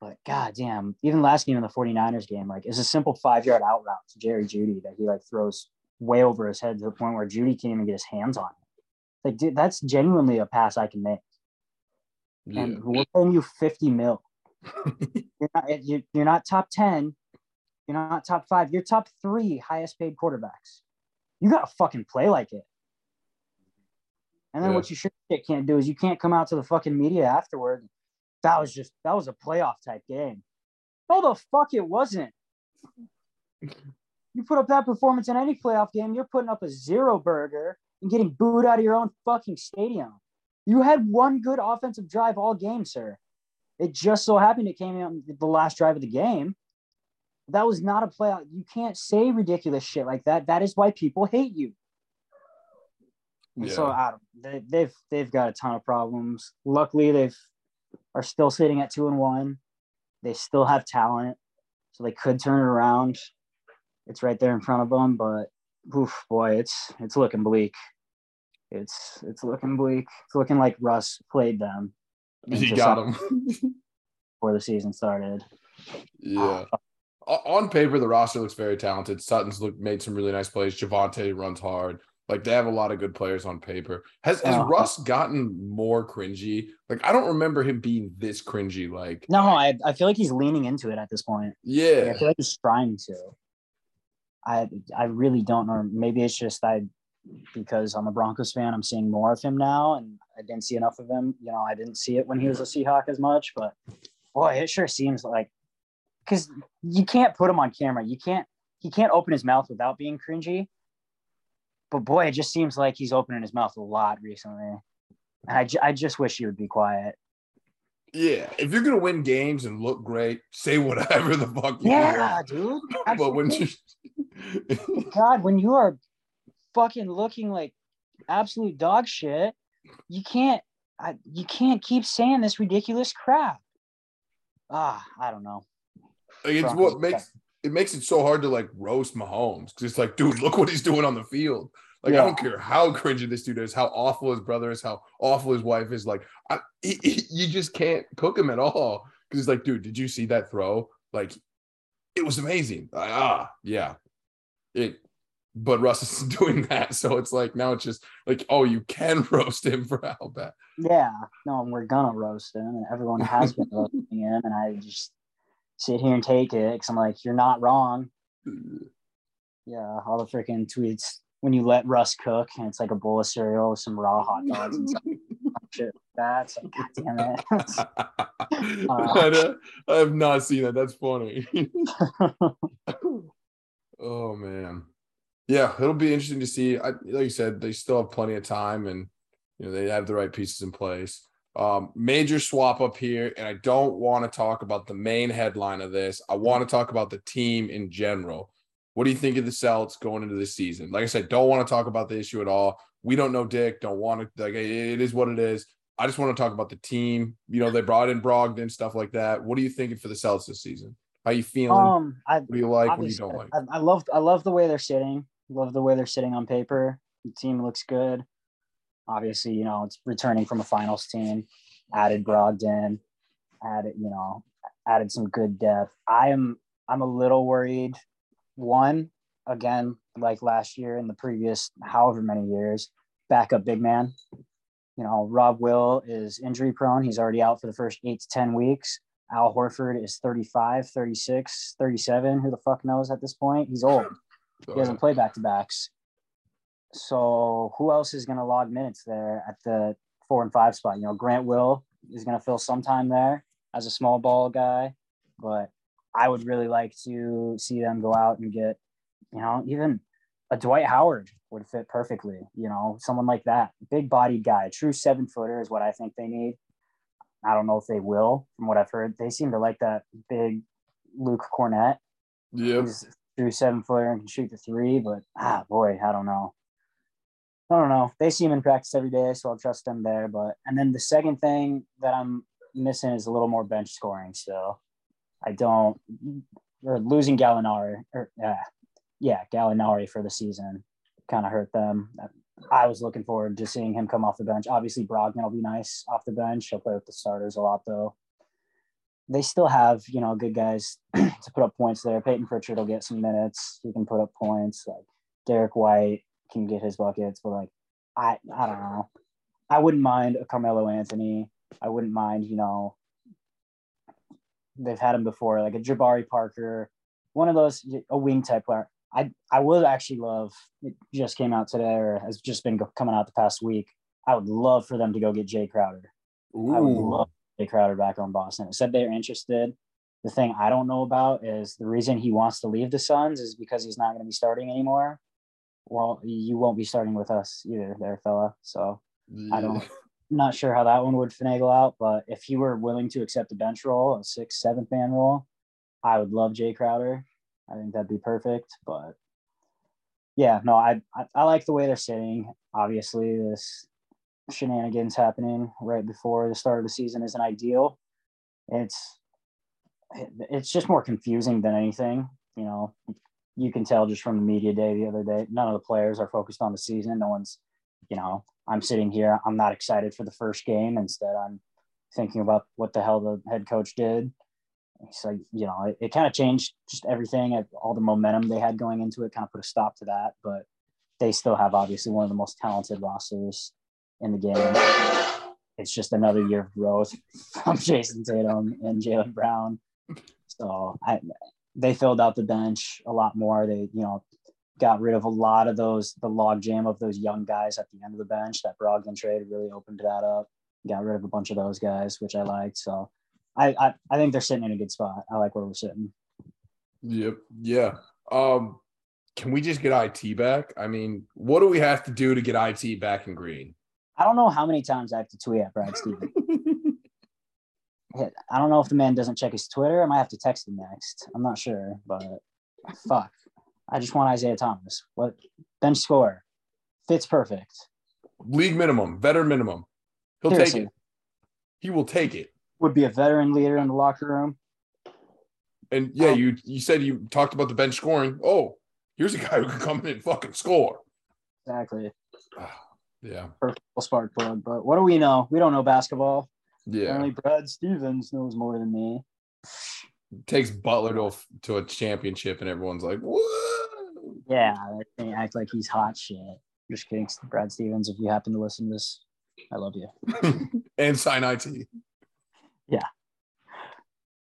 But goddamn, even last game in the 49ers game, like it's a simple five yard out route to Jerry Jeudy that he like throws way over his head to the point where Jeudy can't even get his hands on it. Like, dude, that's genuinely a pass I can make. Yeah. And we're paying you 50 mil. (laughs) you're, not, you- you're not top 10. You're not top five. You're top three highest paid quarterbacks. You got to fucking play like it. And then Yeah. what you sure shit can't do is you can't come out to the fucking media afterward. That was just, that was a playoff type game. No, the fuck it wasn't. You put up that performance in any playoff game, you're putting up a zero burger and getting booed out of your own fucking stadium. You had one good offensive drive all game, sir. It just so happened it came out the last drive of the game. That was not a playoff. You can't say ridiculous shit like that. That is why people hate you. And so Yeah. I don't, they, they've they've got a ton of problems. Luckily, they've are still sitting at two and one. They still have talent, so they could turn it around. It's right there in front of them, but oof, boy, it's it's looking bleak. It's it's looking bleak. It's looking like Russ played them He got him. (laughs) before the season started. yeah. On paper, the roster looks very talented. Sutton's look made some really nice plays. Javonte runs hard. Like they have a lot of good players on paper. Has has Uh-huh. Russ gotten more cringy? Like I don't remember him being this cringy. Like No, I I feel like he's leaning into it at this point. Like, yeah, I feel like he's trying to. I I really don't know. Maybe it's just I because I'm a Broncos fan. I'm seeing more of him now, and I didn't see enough of him. You know, I didn't see it when he was a Seahawk as much, but boy, it sure seems like because you can't put him on camera. You can't. He can't open his mouth without being cringy. But boy, it just seems like he's opening his mouth a lot recently. And I, I just wish he would be quiet. Yeah. If you're gonna win games and look great, say whatever the fuck you Yeah, want. dude. (laughs) But when you God, when you are fucking looking like absolute dog shit, you can't I, you can't keep saying this ridiculous crap. Ah, I don't know. Like, it's Broncos what makes it makes it so hard to like roast Mahomes because it's like, dude, look what he's doing on the field. Like, I don't care how cringy this dude is, how awful his brother is, how awful his wife is. Like, I, he- he- you just can't cook him at all because he's like, dude, did you see that throw? Like, it was amazing. Like, ah, yeah, it. But Russ is (laughs) doing that, so it's like now it's just like, oh, you can (laughs) roast him for how bad. Yeah, no, we're gonna roast him, and everyone has been roasting him, and I just sit here and take it because I'm like, you're not wrong. (laughs) Yeah, all the freaking tweets when you let Russ cook, and it's like a bowl of cereal with some raw hot dogs and some (laughs) shit like that. Like, God damn it. (laughs) I, I have not seen that. That's funny. (laughs) oh man, yeah, it'll be interesting to see. I, like you said, they still have plenty of time, and you know they have the right pieces in place. Um, major swap up here, and I don't want to talk about the main headline of this. I want to talk about the team in general. What do you think of the Celts going into this season? Like I said, don't want to talk about the issue at all. We don't know Dick. Don't want to like it is what it is. I just want to talk about the team. You know, they brought in Brogdon, stuff like that. What are you thinking for the Celtics this season? How you feeling? um, I what do you like? What do you don't like? I, I love I love the way they're sitting. Love the way they're sitting on paper. The team looks good. Obviously, you know, it's returning from a finals team. Added Brogdon, added, you know, added some good depth. I am I'm a little worried. One, again, like last year and the previous however many years, backup big man. You know, Rob Will is injury prone. He's already out for the first eight to 10 weeks. Al Horford is 35, 36, 37. Who the fuck knows at this point? He's old. (laughs) He hasn't played back to backs. So who else is going to log minutes there at the four and five spot? You know, Grant Will is going to fill some time there as a small ball guy, but I would really like to see them go out and get, you know, even a Dwight Howard would fit perfectly. You know, someone like that, big bodied guy, true seven footer is what I think they need. I don't know if they will, from what I've heard. They seem to like that big Luke Kornet Yeah. he's true seven footer and can shoot the three, but ah boy, I don't know. I don't know. They see him in practice every day, so I'll trust them there. But and then the second thing that I'm missing is a little more bench scoring still. I don't or losing Gallinari or yeah, yeah, Gallinari for the season kind of hurt them. I was looking forward to seeing him come off the bench. Obviously, Brogdon will be nice off the bench. He'll play with the starters a lot though. They still have, you know, good guys (clears throat) to put up points there. Payton Pritchard will get some minutes. He can put up points. Like Derrick White can get his buckets, but like I I don't know. I wouldn't mind a Carmelo Anthony. I wouldn't mind, you know, they've had him before, like a Jabari Parker, one of those a wing type player. I I would actually love. It just came out today, or has just been coming out the past week. I would love for them to go get Jae Crowder. I would love Jae Crowder back on Boston. It said they're interested. the thing I don't know about is the reason he wants to leave the Suns is because he's not going to be starting anymore. Well, you won't be starting with us either, there, fella. So I don't, (laughs) not sure how that one would finagle out. But if he were willing to accept a bench role, a six, seventh man role, I would love Jae Crowder. I think that'd be perfect. But yeah, no, I, I, I like the way they're sitting. Obviously, this shenanigans happening right before the start of the season isn't ideal. It's it's just more confusing than anything. You know, you can tell just from the media day the other day, none of the players are focused on the season. No one's, you know, I'm sitting here, I'm not excited for the first game. Instead, I'm thinking about what the hell the head coach did. So, you know, it, it kind of changed just everything. Uh, all the momentum they had going into it kind of put a stop to that. But they still have obviously one of the most talented rosters in the game. It's just another year of growth (laughs) from Jayson Tatum and Jaylen Brown. So I, they filled out the bench a lot more. They, you know, got rid of a lot of those, the logjam of those young guys at the end of the bench. That Brogdon trade really opened that up. Got rid of a bunch of those guys, which I liked. So I, I, I think they're sitting in a good spot. I like where we're sitting. Yep. Yeah. Um, can we just get IT back? I mean, what do we have to do to get IT back in green? I don't know how many times I have to tweet at Brad Stevens. (laughs) I don't know if the man doesn't check his Twitter. I might have to text him next. I'm not sure, but fuck. I just want Isaiah Thomas. What bench score? Fits perfect. League minimum, veteran minimum. He'll Seriously. take it. He will take it. Would be a veteran leader in the locker room. And yeah, um, you you said you talked about the bench scoring. Oh, here's a guy who can come in and fucking score. Exactly. yeah. Perfect spark plug. But what do we know? We don't know basketball. Yeah. Only Brad Stevens knows more than me. Takes Butler to a, to a championship, and everyone's like, "What?" Yeah, they act like he's hot shit. Just kidding, Brad Stevens. If you happen to listen to this, I love you. (laughs) and sign IT. Yeah.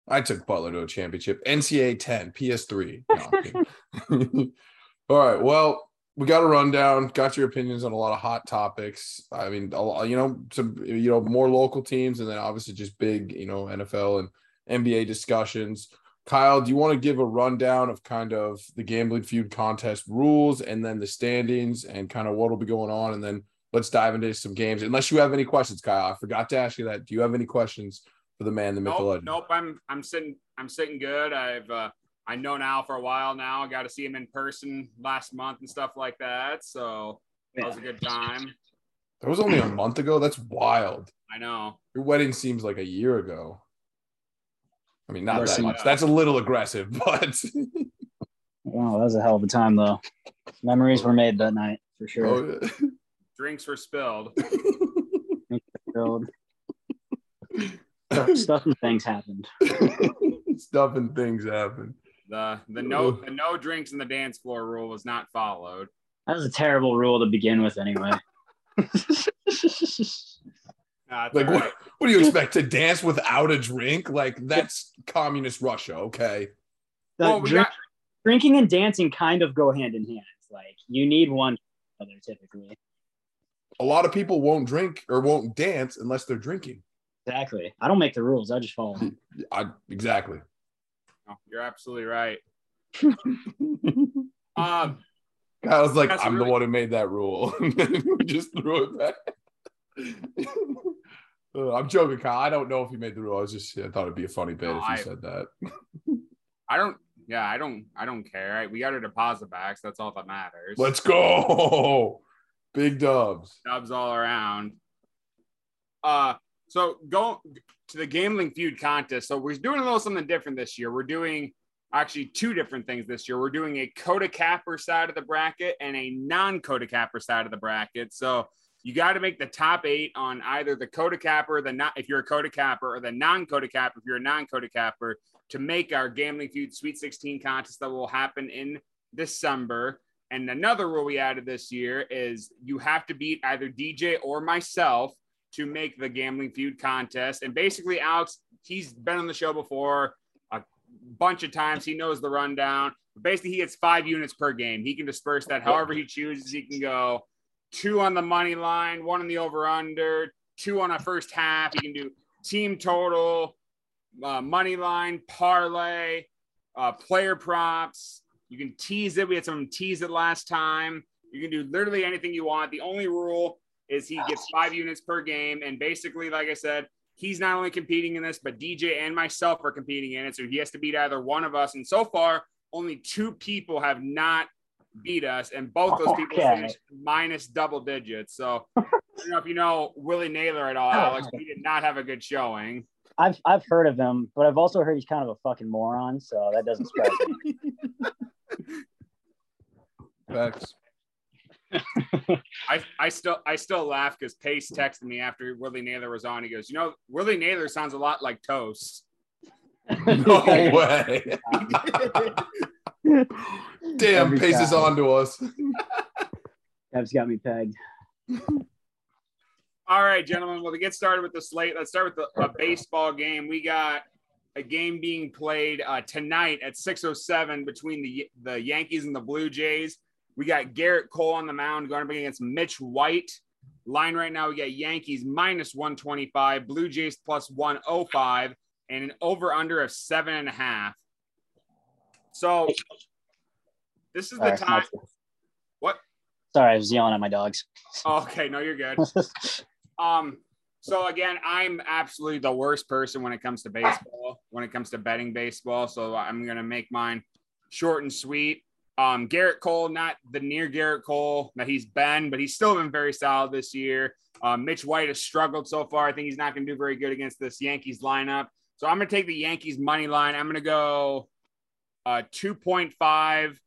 I took Butler to a championship. NCAA 10, PS3. No, (laughs) All right. Well, we got a rundown. Got your opinions on a lot of hot topics. I mean, a lot, you know, some you know more local teams, and then obviously just big, you know, NFL and NBA discussions. Kyle, do you want to give a rundown of kind of the gambling feud contest rules and then the standings and kind of what will be going on, and then let's dive into some games. Unless you have any questions, Kyle, I forgot to ask you that. Do you have any questions for the man, the myth, nope, the legend? Nope, I'm I'm sitting I'm sitting good. I've uh, I know now for a while now. I got to see him in person last month and stuff like that. So that was a good time. That was only a month ago. That's wild. I know. Your wedding seems like a year ago. I mean, not that much. That's a little aggressive, (laughs) but. wow, that was a hell of a time, though. Memories were made that night for sure. Oh, yeah. (laughs) Drinks were spilled. (laughs) spilled. Stuff and things happened. stuff and things happened. The the no the no drinks in the dance floor rule was not followed. That was a terrible rule to begin with, anyway. Like right. what? What do you expect to dance without a drink? Like that's communist Russia, okay? Well, we drink, got... drinking and dancing kind of go hand in hand. Like you need one other typically. A lot of people won't drink or won't dance unless they're drinking. Exactly. I don't make the rules. I just follow them. (laughs) I, exactly. Oh, you're absolutely right. (laughs) um, I was like, I'm really- the one who made that rule. we (laughs) just threw it back. Uh, I'm joking, Kyle. I don't know if he made the rule. I was just, I thought it'd be a funny bit no, if he I, said that. (laughs) I don't, yeah, I don't, I don't care. We got our deposit backs. That's all that matters. Let's go. (laughs) Big dubs. Dubs all around. Uh, so go to the gambling feud contest. So we're doing a little something different this year. We're doing actually two different things this year. We're doing a Coda Capper side of the bracket and a non-Coda Capper side of the bracket. So you got to make the top eight on either the Coda Capper, the not if you're a Coda Capper, or the non-Coda Capper if you're a non-Coda Capper to make our gambling feud Sweet 16 contest that will happen in December. And another rule we added this year is you have to beat either DJ or myself to make the gambling feud contest. And basically, Alex, he's been on the show before a bunch of times. He knows the rundown. Basically, he gets five units per game. He can disperse that however he chooses. He can go two on the money line, one on the over under, two on a first half. You can do team total, uh, money line, parlay, uh, player props. You can tease it. We had some tease it last time. You can do literally anything you want. The only rule is he gets five units per game. And basically, like I said, he's not only competing in this, but DJ and myself are competing in it. So he has to beat either one of us. And so far, only two people have not beat us, and both those people Okay. finished minus double digits. So (laughs) I don't know if you know Willie Naylor at all, oh, Alex. He did not have a good showing. I've I've heard of him, but I've also heard he's kind of a fucking moron, so that doesn't surprise me. (laughs) Facts. I, I still I still laugh because Pace texted me after Willie Naylor was on. He goes, you know, Willie Naylor sounds a lot like toast. (laughs) No way. Damn, Every Pace is time. on to us. (laughs) Kev's got me pegged. All right, gentlemen. Well, to get started with the slate, let's start with the a baseball game. We got a game being played uh, tonight at 6:07 between the the Yankees and the Blue Jays. We got Gerrit Cole on the mound going up against Mitch White. Line right now, we got Yankees minus 125, Blue Jays plus 105, and an over under of seven and a half. So this is the time. What? Sorry, I was yelling at my dogs. Okay, no, you're good. (laughs) Um, so again, I'm absolutely the worst person when it comes to baseball, when it comes to betting baseball. So I'm gonna make mine short and sweet. Um, Gerrit Cole, not the near Gerrit Cole that he's been, but he's still been very solid this year. Um, Mitch White has struggled so far. I think he's not gonna do very good against this Yankees lineup. So I'm gonna take the Yankees money line. I'm gonna go uh 2.5,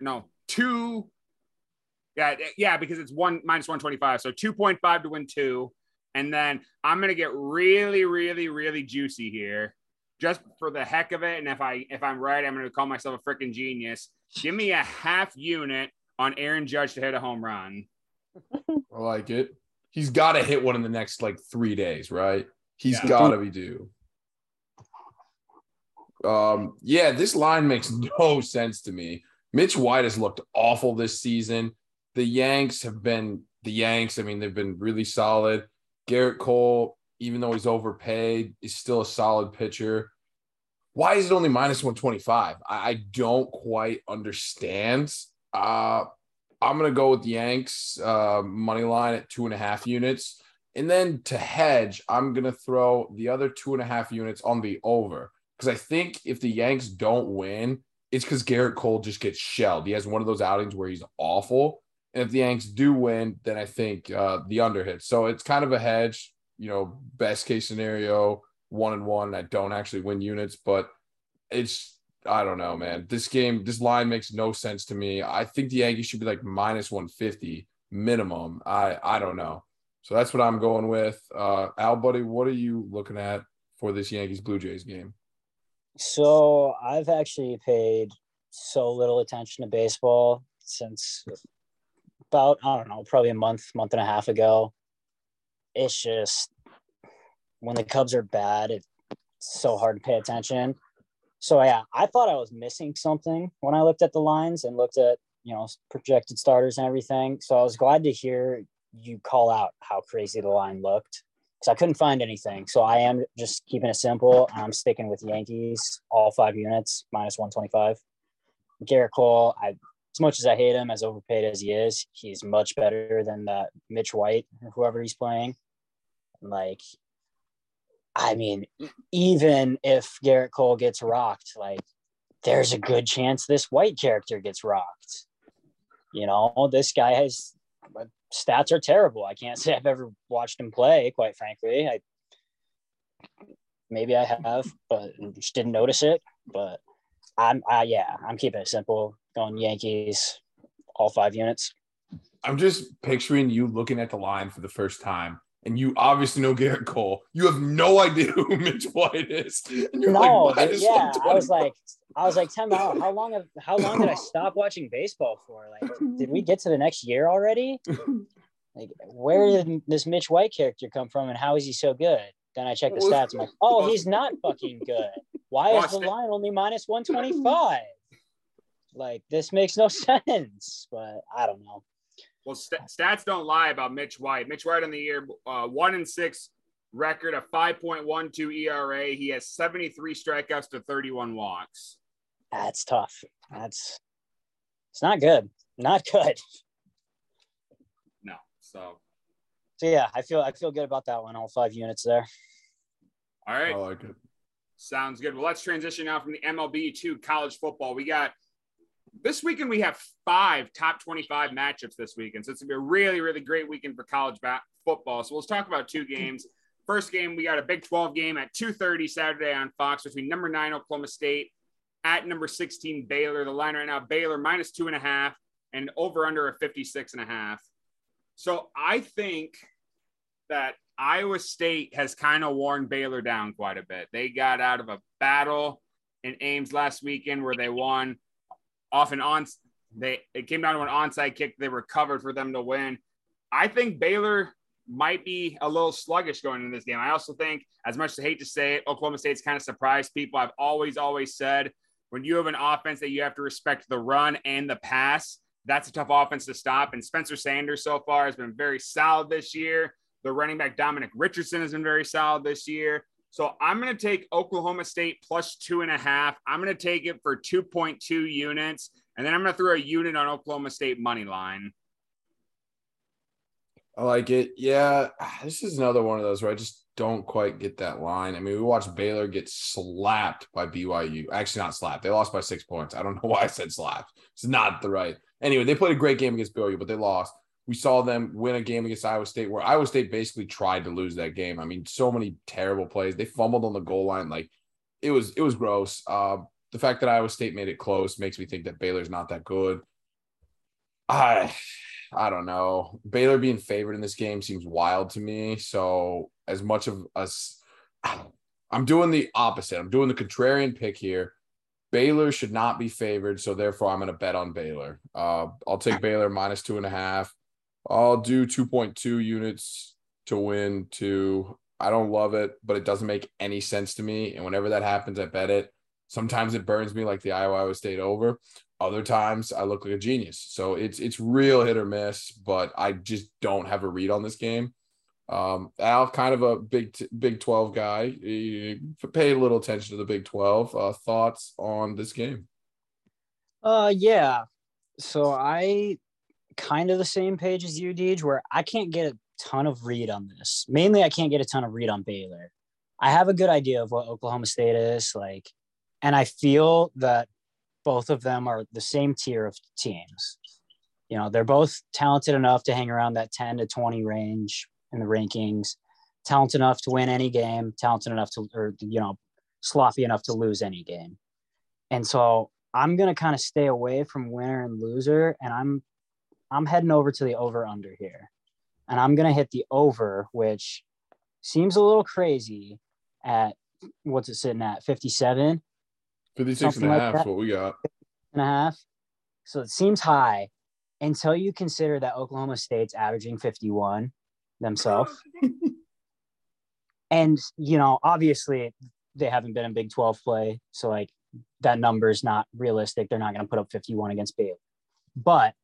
no, two yeah, yeah, because it's one minus 125. So 2.5 to win two. And then I'm gonna get really, really, really juicy here. Just for the heck of it. And if I if I'm right, I'm gonna call myself a freaking genius. Give me a half unit on Aaron Judge to hit a home run. I like it. He's got to hit one in the next like three days, right? He's Yeah. got to be due. Um, yeah, this line makes no sense to me. Mitch White has looked awful this season. The Yanks have been the Yanks. I mean, they've been really solid. Gerrit Cole, even though he's overpaid, is still a solid pitcher. Why is it only minus 125? I, don't quite understand. Uh, I'm gonna go with the Yanks uh, money line at two and a half units, and then to hedge, I'm gonna throw the other two and a half units on the over because I think if the Yanks don't win, it's because Gerrit Cole just gets shelled. He has one of those outings where he's awful, and if the Yanks do win, then I think uh, the under hits. So it's kind of a hedge. You know, best case scenario, one and one. I don't actually win units, but it's I don't know, man. This game, this line makes no sense to me. I think the Yankees should be like minus 150 minimum. I I don't know. So that's what I'm going with. Uh Al buddy, what are you looking at for this Yankees Blue Jays game? So I've actually paid so little attention to baseball since about I don't know, probably a month, month and a half ago. It's just when the Cubs are bad, it's so hard to pay attention. So yeah, I thought I was missing something when I looked at the lines and looked at you know projected starters and everything. So I was glad to hear you call out how crazy the line looked because I couldn't find anything. So I am just keeping it simple. I'm sticking with Yankees, all five units, minus 125. Gerrit Cole, I as much as I hate him, as overpaid as he is, he's much better than that Mitch White or whoever he's playing. Like, I mean, even if Gerrit Cole gets rocked, like, there's a good chance this White character gets rocked. You know, this guy has stats are terrible. I can't (laughs) say I've ever watched him play, quite frankly. I maybe I have, but just didn't notice it. But I'm, I, yeah, I'm keeping it simple. Going Yankees, all five units. I'm just picturing you looking at the line for the first time. And you obviously know Gerrit Cole. You have no idea who (laughs) Mitch White is. And you're No, like, yeah, I was (laughs) like, I was like, Tim, how, how long have, how long did I stop watching baseball for? Like, did we get to the next year already? Like, where did this Mitch White character come from, and how is he so good? Then I check the stats. I'm like, oh, he's not fucking good. Why is the line only minus 125? Like, this makes no (laughs) sense. But I don't know. Well, st- stats don't lie about Mitch White. Mitch White on the year, uh, one and six record of 5.12 ERA. He has 73 strikeouts to 31 walks. That's tough. That's it's not good. Not good. No. So So yeah, I feel I feel good about that one. All five units there. all right. I like it. Sounds good. Well, let's transition now from the MLB to college football. We got this weekend, we have five top 25 matchups this weekend. So it's going to be a really, really great weekend for college ba- football. So let's talk about two games. First game, we got a Big 12 game at 2.30 Saturday on Fox between number nine Oklahoma State at number 16 Baylor. The line right now, Baylor minus two and a half and over under a 56 and a half. So I think that Iowa State has kind of worn Baylor down quite a bit. They got out of a battle in Ames last weekend where they won off an on. They it came down to an onside kick. They recovered for them to win. I think Baylor might be a little sluggish going into this game. I also think, as much as I hate to say it, Oklahoma State's kind of surprised people. I've always, always said when you have an offense that you have to respect the run and the pass, that's a tough offense to stop. And Spencer Sanders so far has been very solid this year. The running back Dominic Richardson has been very solid this year. So I'm going to take Oklahoma State plus two and a half. I'm going to take it for 2.2 units. And then I'm going to throw a unit on Oklahoma State money line. I like it. Yeah, (sighs) this is another one of those where I just don't quite get that line. I mean, we watched Baylor get slapped by BYU. Actually, not slapped. They lost by six points. I don't know (laughs) why I said slapped. It's not the right. Anyway, they played a great game against BYU, but they lost. We saw them win a game against Iowa State where Iowa State basically tried to lose that game. I mean, so many terrible plays. They fumbled on the goal line. Like it was, it was gross. Uh, the fact that Iowa State made it close makes me think that Baylor's not that good. I I don't know. Baylor being favored in this game seems wild to me. So as much of us, I'm doing the opposite. I'm doing the contrarian pick here. Baylor should not be favored, so therefore I'm going to bet on Baylor. Uh, I'll take Baylor minus two and a half. I'll do 2.2 units to win. To I don't love it, but it doesn't make any sense to me. And whenever that happens, I bet it. Sometimes it burns me like the Iowa State over. Other times I look like a genius. So it's it's real hit or miss, but I just don't have a read on this game. Um, Al, kind of a big Big Twelve guy. He paid a little attention to the Big Twelve. Uh, thoughts on this game? Uh, yeah. So I kind of the same page as you, Deej, where I can't get a ton of read on this. Mainly, I can't get a ton of read on Baylor. I have a good idea of what Oklahoma State is like, and I feel that both of them are the same tier of teams. You know, they're both talented enough to hang around that 10 to 20 range in the rankings, talented enough to win any game, talented enough to, or, you know, sloppy enough to lose any game. And so I'm going to kind of stay away from winner and loser. And I'm, I'm heading over to the over under here. And I'm going to hit the over, which seems a little crazy at what's it sitting at 57 56 and a like half that. is what we got. and a half. So it seems high until you consider that Oklahoma State's averaging 51 themselves. (laughs) and, you know, obviously they haven't been in Big 12 play. So, like, that number is not realistic. They're not going to put up 51 against Baylor. But,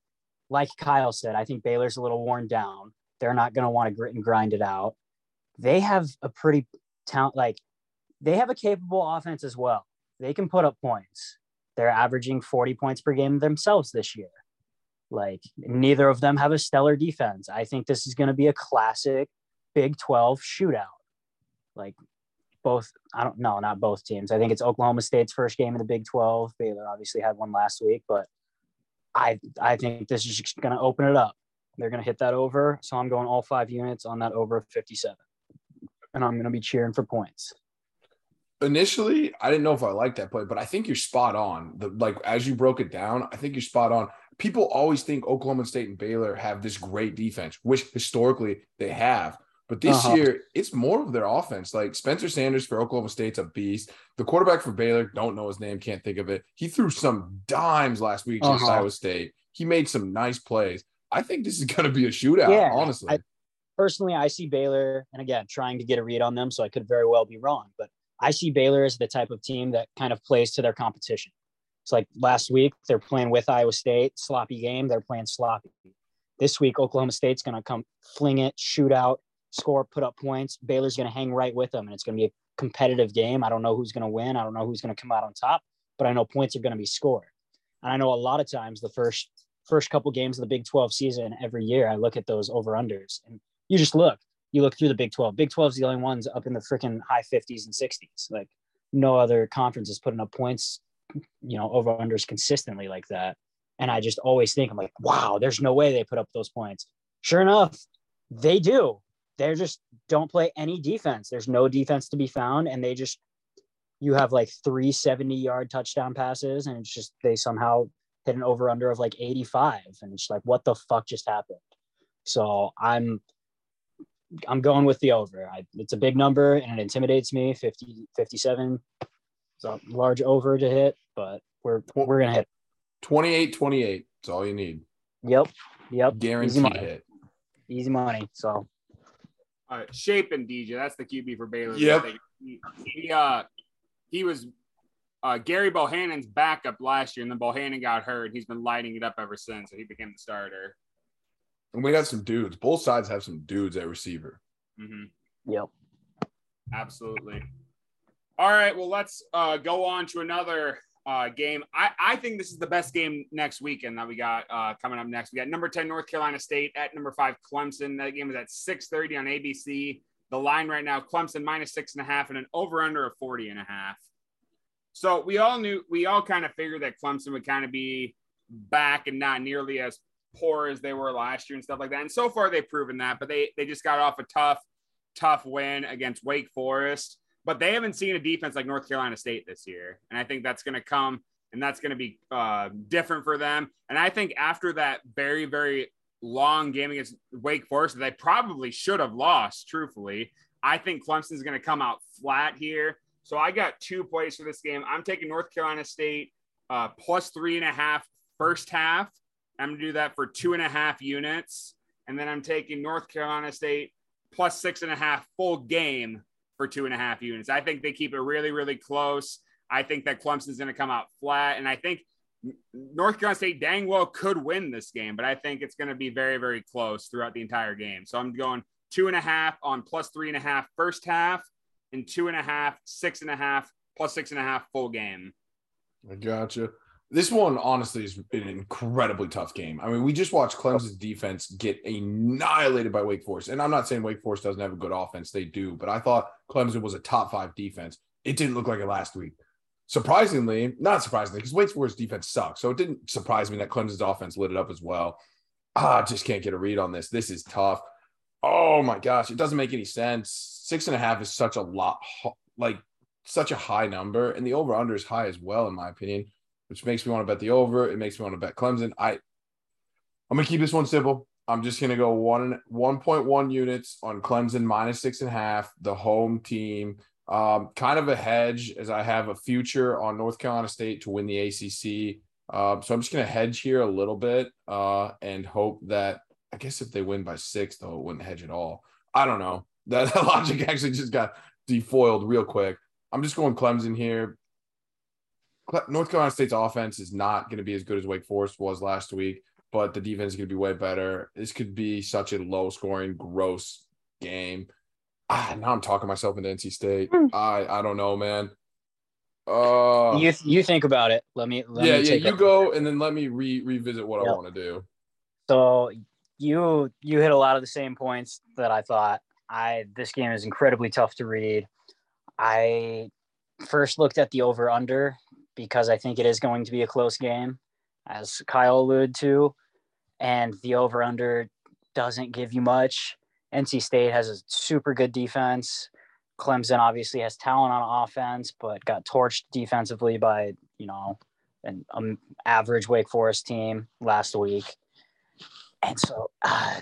like Kyle said, I think Baylor's a little worn down. They're not going to want to grit and grind it out. They have a pretty talent, like, they have a capable offense as well they can put up points. They're averaging 40 points per game themselves this year. Like neither of them have a stellar defense. I think this is going to be a classic Big 12 shootout. Like both, I don't know, not both teams. I think it's Oklahoma State's first game in the Big 12. Baylor obviously had one last week, but I I think this is just going to open it up. They're going to hit that over. So I'm going all five units on that over 57. And I'm going to be cheering for points initially I didn't know if I liked that play, but I think you're spot on. The like as you broke it down, I think you're spot on. People always think Oklahoma State and Baylor have this great defense, which historically they have. But this Uh-huh. year, it's more of their offense. Like Spencer Sanders for Oklahoma State's a beast. The quarterback for Baylor, don't know his name, can't think of it. He threw some dimes last week against Uh-huh. Iowa State. He made some nice plays. I think this is going to be a shootout, Yeah, honestly. I- personally, I see Baylor, and again, trying to get a read on them, so I could very well be wrong, but I see Baylor as the type of team that kind of plays to their competition. It's like last week, they're playing with Iowa State, sloppy game, they're playing sloppy. This week, Oklahoma State's going to come fling it, shoot out, score, put up points. Baylor's going to hang right with them, and it's going to be a competitive game. I don't know who's going to win. I don't know who's going to come out on top, but I know points are going to be scored. And I know a lot of times the first first couple games of the Big 12 season every year, I look at those over unders, and you just look. You look through the Big 12. Big 12 is the only ones up in the freaking high 50s and 60s. Like no other conference is putting up points, you know, over unders consistently like that. And I just always think, I'm like, wow, there's no way they put up those points. Sure enough, they do. They just don't play any defense. There's no defense to be found. And they just, you have like three 70 yard touchdown passes, and it's just, they somehow hit an over under of like 85. And it's like, what the fuck just happened? So I'm, I'm going with the over. I, it's a big number and it intimidates me. 50, 57. It's a large over to hit, but we're we're gonna hit. 28 28. That's all you need. Yep. Yep. Guaranteed Easy money. hit. Easy money. So Uh, Shapen DJ, that's the QB for Baylor. Yep. He, he, uh, he was uh, Gary Bohanon's backup last year, and then Bohanon got hurt. He's been lighting it up ever since, so he became the starter. And we got some dudes. Both sides have some dudes at receiver. hmm yep. Absolutely. All right. Well, let's uh, go on to another uh, game. I, I think this is the best game next weekend that we got uh, coming up next. We got number 10 North Carolina State at number five Clemson. That game is at 6:30 on ABC. The line right now, Clemson minus six and a half and an over under of 40 and a half. So we all knew, we all kind of figured that Clemson would kind of be back and not nearly as poor as they were last year and stuff like that. And so far they've proven that, but they they just got off a tough, tough win against Wake Forest. But they haven't seen a defense like North Carolina State this year, and I think that's going to come and that's going to be uh, different for them. And I think after that very very long game against Wake Forest that they probably should have lost, truthfully, I think Clemson's going to come out flat here. So I got two plays for this game. I'm taking North Carolina State uh, plus three and a half first half. I'm going to do that for two and a half units. And then I'm taking North Carolina State plus six and a half full game for two and a half units. I think they keep it really, really close. I think that Clemson's going to come out flat. And I think North Carolina State dang well could win this game, but I think it's going to be very, very close throughout the entire game. So I'm going two and a half on plus three and a half first half and two and a half, six and a half, plus six and a half full game. I gotcha. This one, honestly, has been an incredibly tough game. I mean, we just watched Clemson's defense get annihilated by Wake Forest. And I'm not saying Wake Forest doesn't have a good offense, they do, but I thought Clemson was a top five defense. It didn't look like it last week. Surprisingly, not surprisingly, because Wake Forest defense sucks. So it didn't surprise me that Clemson's offense lit it up as well. Ah, I just can't get a read on this. This is tough. Oh my gosh, it doesn't make any sense. Six and a half is such a lot, like such a high number, and the over under is high as well, in my opinion, which makes me want to bet the over. It makes me want to bet Clemson. I, I'm gonna keep this one simple. I'm just gonna go one 1.1 units on Clemson minus six and a half, the home team. Um, kind of a hedge as I have a future on North Carolina State to win the ACC. Um, so I'm just gonna hedge here a little bit uh, and hope that I guess if they win by six, though, it wouldn't hedge at all. I don't know. (laughs) That, that logic actually just got defoiled real quick. I'm just going Clemson here. Cle- North Carolina State's offense is not going to be as good as Wake Forest was last week, but the defense is going to be way better. This could be such a low scoring, gross game. Ah, now I'm talking myself into NC State. I I don't know, man. Uh, you you think about it. Let me. Let yeah, me yeah. take You a- go, and then let me re revisit what I want to do. So you you hit a lot of the same points that I thought. I this game is incredibly tough to read. I first looked at the over under because I think it is going to be a close game, as Kyle alluded to, and the over under doesn't give you much. NC State has a super good defense. Clemson obviously has talent on offense, but got torched defensively by you know an um, average Wake Forest team last week. And so uh,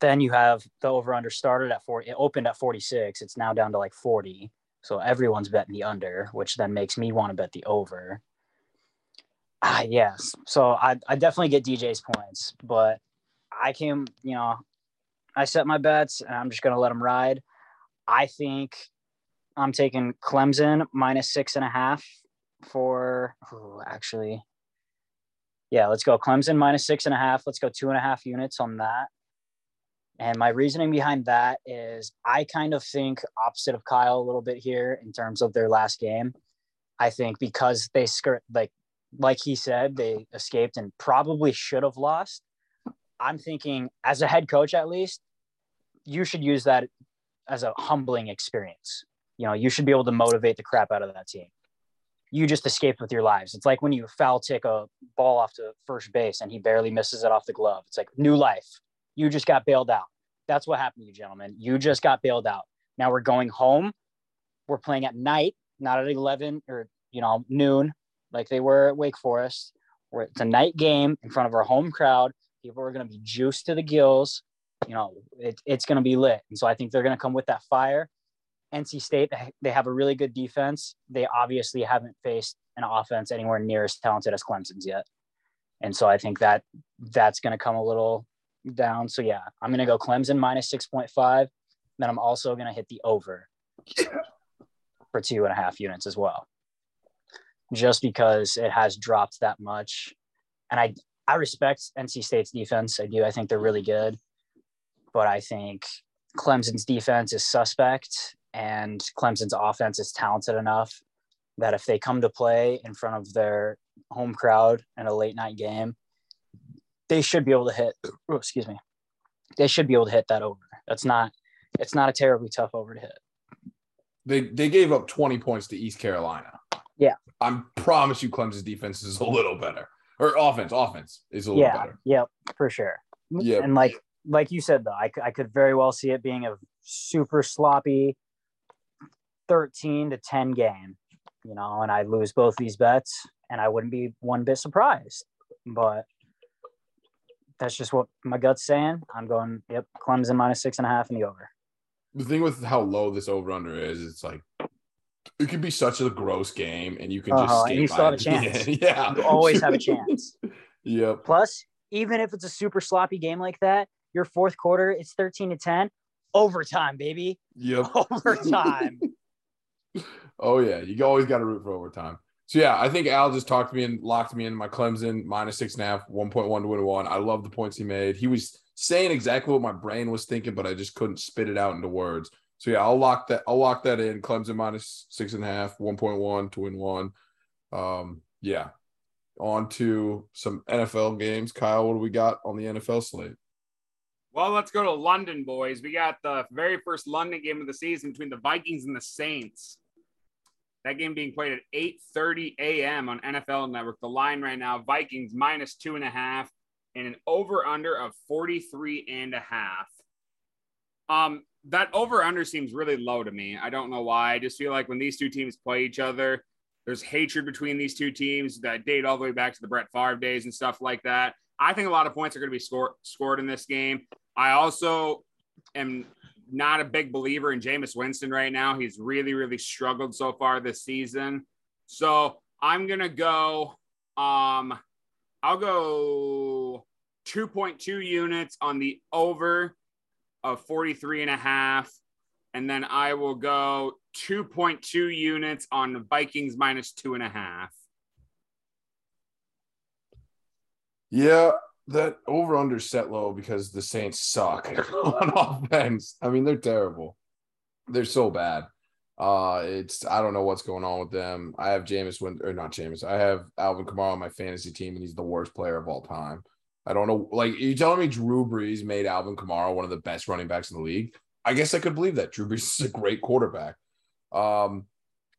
then you have the over under started at 40, it opened at 46. It's now down to like 40. So everyone's betting the under, which then makes me want to bet the over. Ah, yes. So I, I definitely get DJ's points, but I came, you know, I set my bets and I'm just going to let them ride. I think I'm taking Clemson minus six and a half for, ooh, actually, yeah, let's go Clemson minus six and a half. Let's go two and a half units on that. And my reasoning behind that is I kind of think opposite of Kyle a little bit here in terms of their last game. I think because they skirt like like he said, they escaped and probably should have lost. I'm thinking as a head coach at least, you should use that as a humbling experience. You know, you should be able to motivate the crap out of that team. You just escaped with your lives. It's like when you foul tick a ball off to first base and he barely misses it off the glove. It's like new life. You just got bailed out. That's what happened to you, gentlemen. You just got bailed out. Now we're going home. We're playing at night, not at 11 or, you know, noon like they were at Wake Forest. Where it's a night game in front of our home crowd. People are going to be juiced to the gills. You know, it, it's going to be lit. And so I think they're going to come with that fire. NC State, they have a really good defense. They obviously haven't faced an offense anywhere near as talented as Clemson's yet. And so I think that that's going to come a little down. So yeah, I'm to go Clemson minus 6.5. Then I'm also to hit the over for two and a half units as well, just because it has dropped that much. And I, I respect NC State's defense. I do. I think they're really good. But I think Clemson's defense is suspect and Clemson's offense is talented enough that if they come to play in front of their home crowd in a late night game, they should be able to hit. Oh, excuse me. They should be able to hit that over. That's not. It's not a terribly tough over to hit. They they gave up 20 points to East Carolina. Yeah. I promise you Clemson's defense is a little better. Or offense, offense is a little yeah, better. Yep, for sure. Yep. And like like you said though, I, I could very well see it being a super sloppy 13 to 10 game, you know, and I lose both these bets and I wouldn't be one bit surprised. But that's just what my gut's saying. I'm going, yep, Clemson minus six and a half in the over. The thing with how low this over under is, it's like it could be such a gross game, and you can just Uh-huh, and you still have a (laughs) chance. Yeah, You always have a chance. (laughs) yep. Plus, even if it's a super sloppy game like that, your fourth quarter, it's 13 to 10, overtime, baby. Yep. (laughs) Overtime. Oh yeah, you always got to root for overtime. So yeah, I think Al just talked to me and locked me in my Clemson minus six and a half, one point one to win one. I love the points he made. He was saying exactly what my brain was thinking, but I just couldn't spit it out into words. So yeah, I'll lock that. I'll lock that in. Clemson minus six and a half, one point one to win one. Um, yeah. On to some NFL games. Kyle, what do we got on the NFL slate? Well, let's go to London, boys. We got the very first London game of the season between the Vikings and the Saints. That game being played at 8:30 a.m. on NFL Network. The line right now, Vikings minus two and a half, and an over/under of 43 and a half. Um, that over/under seems really low to me. I don't know why. I just feel like when these two teams play each other, there's hatred between these two teams that date all the way back to the Brett Favre days and stuff like that. I think a lot of points are going to be scored scored in this game. I also am not a big believer in Jameis Winston right now. He's really, really struggled so far this season. So I'm gonna go. Um, I'll go 2.2 units on the over of 43 and a half. And then I will go 2.2 units on the Vikings minus two and a half. Yeah, that over under set low because the Saints suck (laughs) on offense. I mean, they're terrible. They're so bad. Uh, it's I don't know what's going on with them. I have Jameis Win or not Jameis. I have Alvin Kamara on my fantasy team, and he's the worst player of all time. I don't know. Like you telling me Drew Brees made Alvin Kamara one of the best running backs in the league. I guess I could believe that. Drew Brees is a great quarterback. Um,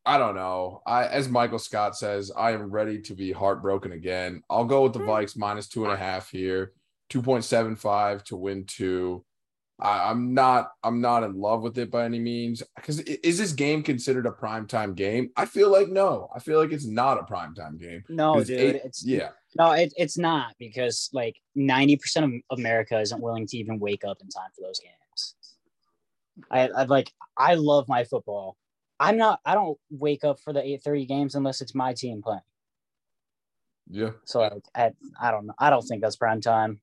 I don't know. I as Michael Scott says, I am ready to be heartbroken again. I'll go with the hmm. Vikes minus two and a half here, two point seven five to win two. I, I'm not. I'm not in love with it by any means. Because is this game considered a primetime game? I feel like no. I feel like it's not a primetime game. No, dude. it's yeah. no, it, it's not because like 90% of America isn't willing to even wake up in time for those games. I, I like I love my football. I'm not I don't wake up for the 8:30 games unless it's my team playing. Yeah. So like, I, I don't know. I don't think that's prime time.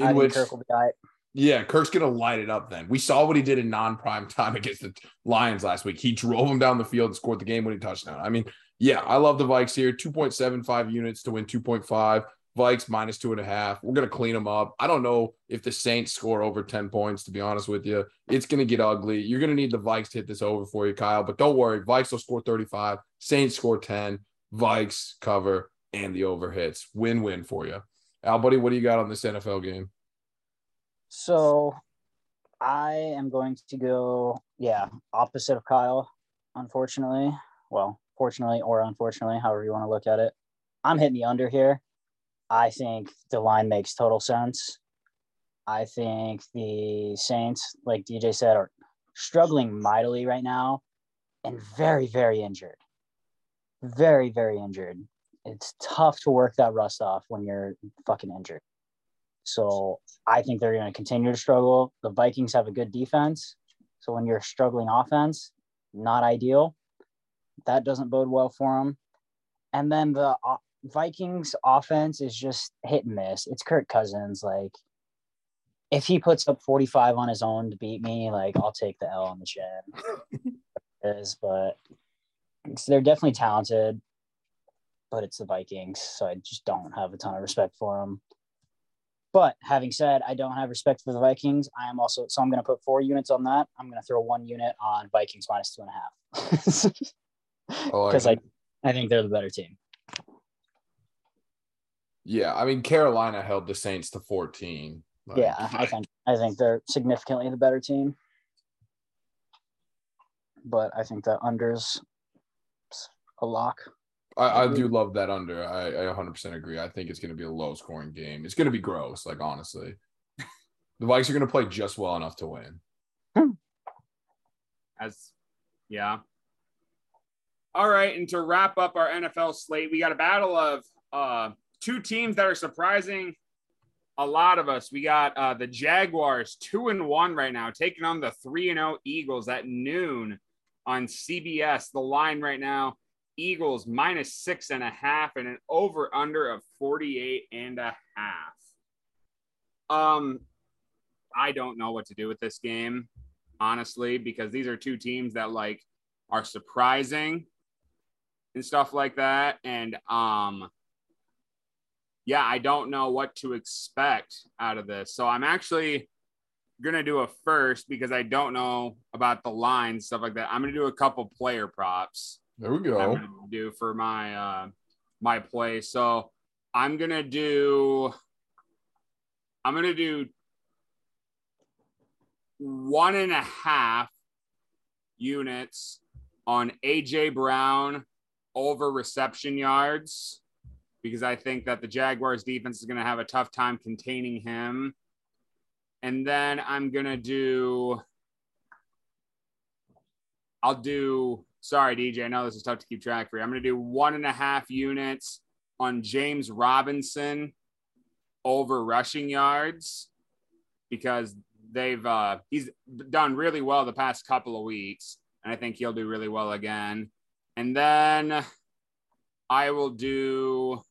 I In think which Kirk will be all right. Yeah, Kirk's gonna light it up. Then we saw what he did in non-prime (laughs) time against the Lions last week. He drove them down the field and scored the game-winning touchdown. I mean, yeah, I love the Vikes here. Two point seven five units to win two point five. Vikes minus two and a half. We're gonna clean them up. I don't know if the Saints score over 10 points, to be honest with you. It's gonna get ugly. You're gonna need the Vikes to hit this over for you, Kyle. But don't worry, Vikes will score 35, Saints score 10, Vikes cover, and the over hits. Win-win for you. Al, buddy, what do you got on this NFL game? So I am going to go, yeah, opposite of Kyle, unfortunately. Well, fortunately or unfortunately, however you want to look at it. I'm hitting the under here. I think the line makes total sense. I think the Saints, like DJ said, are struggling mightily right now and very, very injured. Very, very injured. It's tough to work that rust off when you're fucking injured. So I think they're going to continue to struggle. The Vikings have a good defense. So when you're struggling offense, not ideal. That doesn't bode well for them. And then the Vikings offense is just hit and miss. It's Kirk Cousins. Like, if he puts up 45 on his own to beat me, like, I'll take the L on the chin. (laughs) is, but they're definitely talented, but it's the Vikings. So I just don't have a ton of respect for them. But having said, I don't have respect for the Vikings. I am also so I'm going to put four units on that. I'm going to throw one unit on Vikings minus two and a half (laughs) oh, because I, I think they're the better team. Yeah, I mean Carolina held the Saints to 14. Like, yeah, I think I think they're significantly the better team. But I think that unders a lock. I, I do love that under. I, I 100% agree. I think it's going to be a low scoring game. It's going to be gross, like honestly. the Vikes are going to play just well enough to win. As, yeah. All right, and to wrap up our NFL slate, we got a battle of uh, two teams that are surprising a lot of us. We got uh, the Jaguars two and one right now, taking on the three and zero oh Eagles at noon on CBS. The line right now Eagles minus six and a half and an over under of 48 and a half. Um, I don't know what to do with this game, honestly, because these are two teams that like are surprising and stuff like that. And um, yeah, I don't know what to expect out of this. So I'm actually gonna do a first because I don't know about the lines, stuff like that. I'm gonna do a couple player props. There we go. do for my uh my play. So I'm gonna do I'm gonna do one and a half units on AJ Brown over reception yards because I think that the Jaguars defense is going to have a tough time containing him. And then I'm going to do I'll do Sorry, DJ. I know this is tough to keep track for you. I'm going to do one and a half units on James Robinson over rushing yards because they've uh, he's done really well the past couple of weeks, and I think he'll do really well again. And then I will do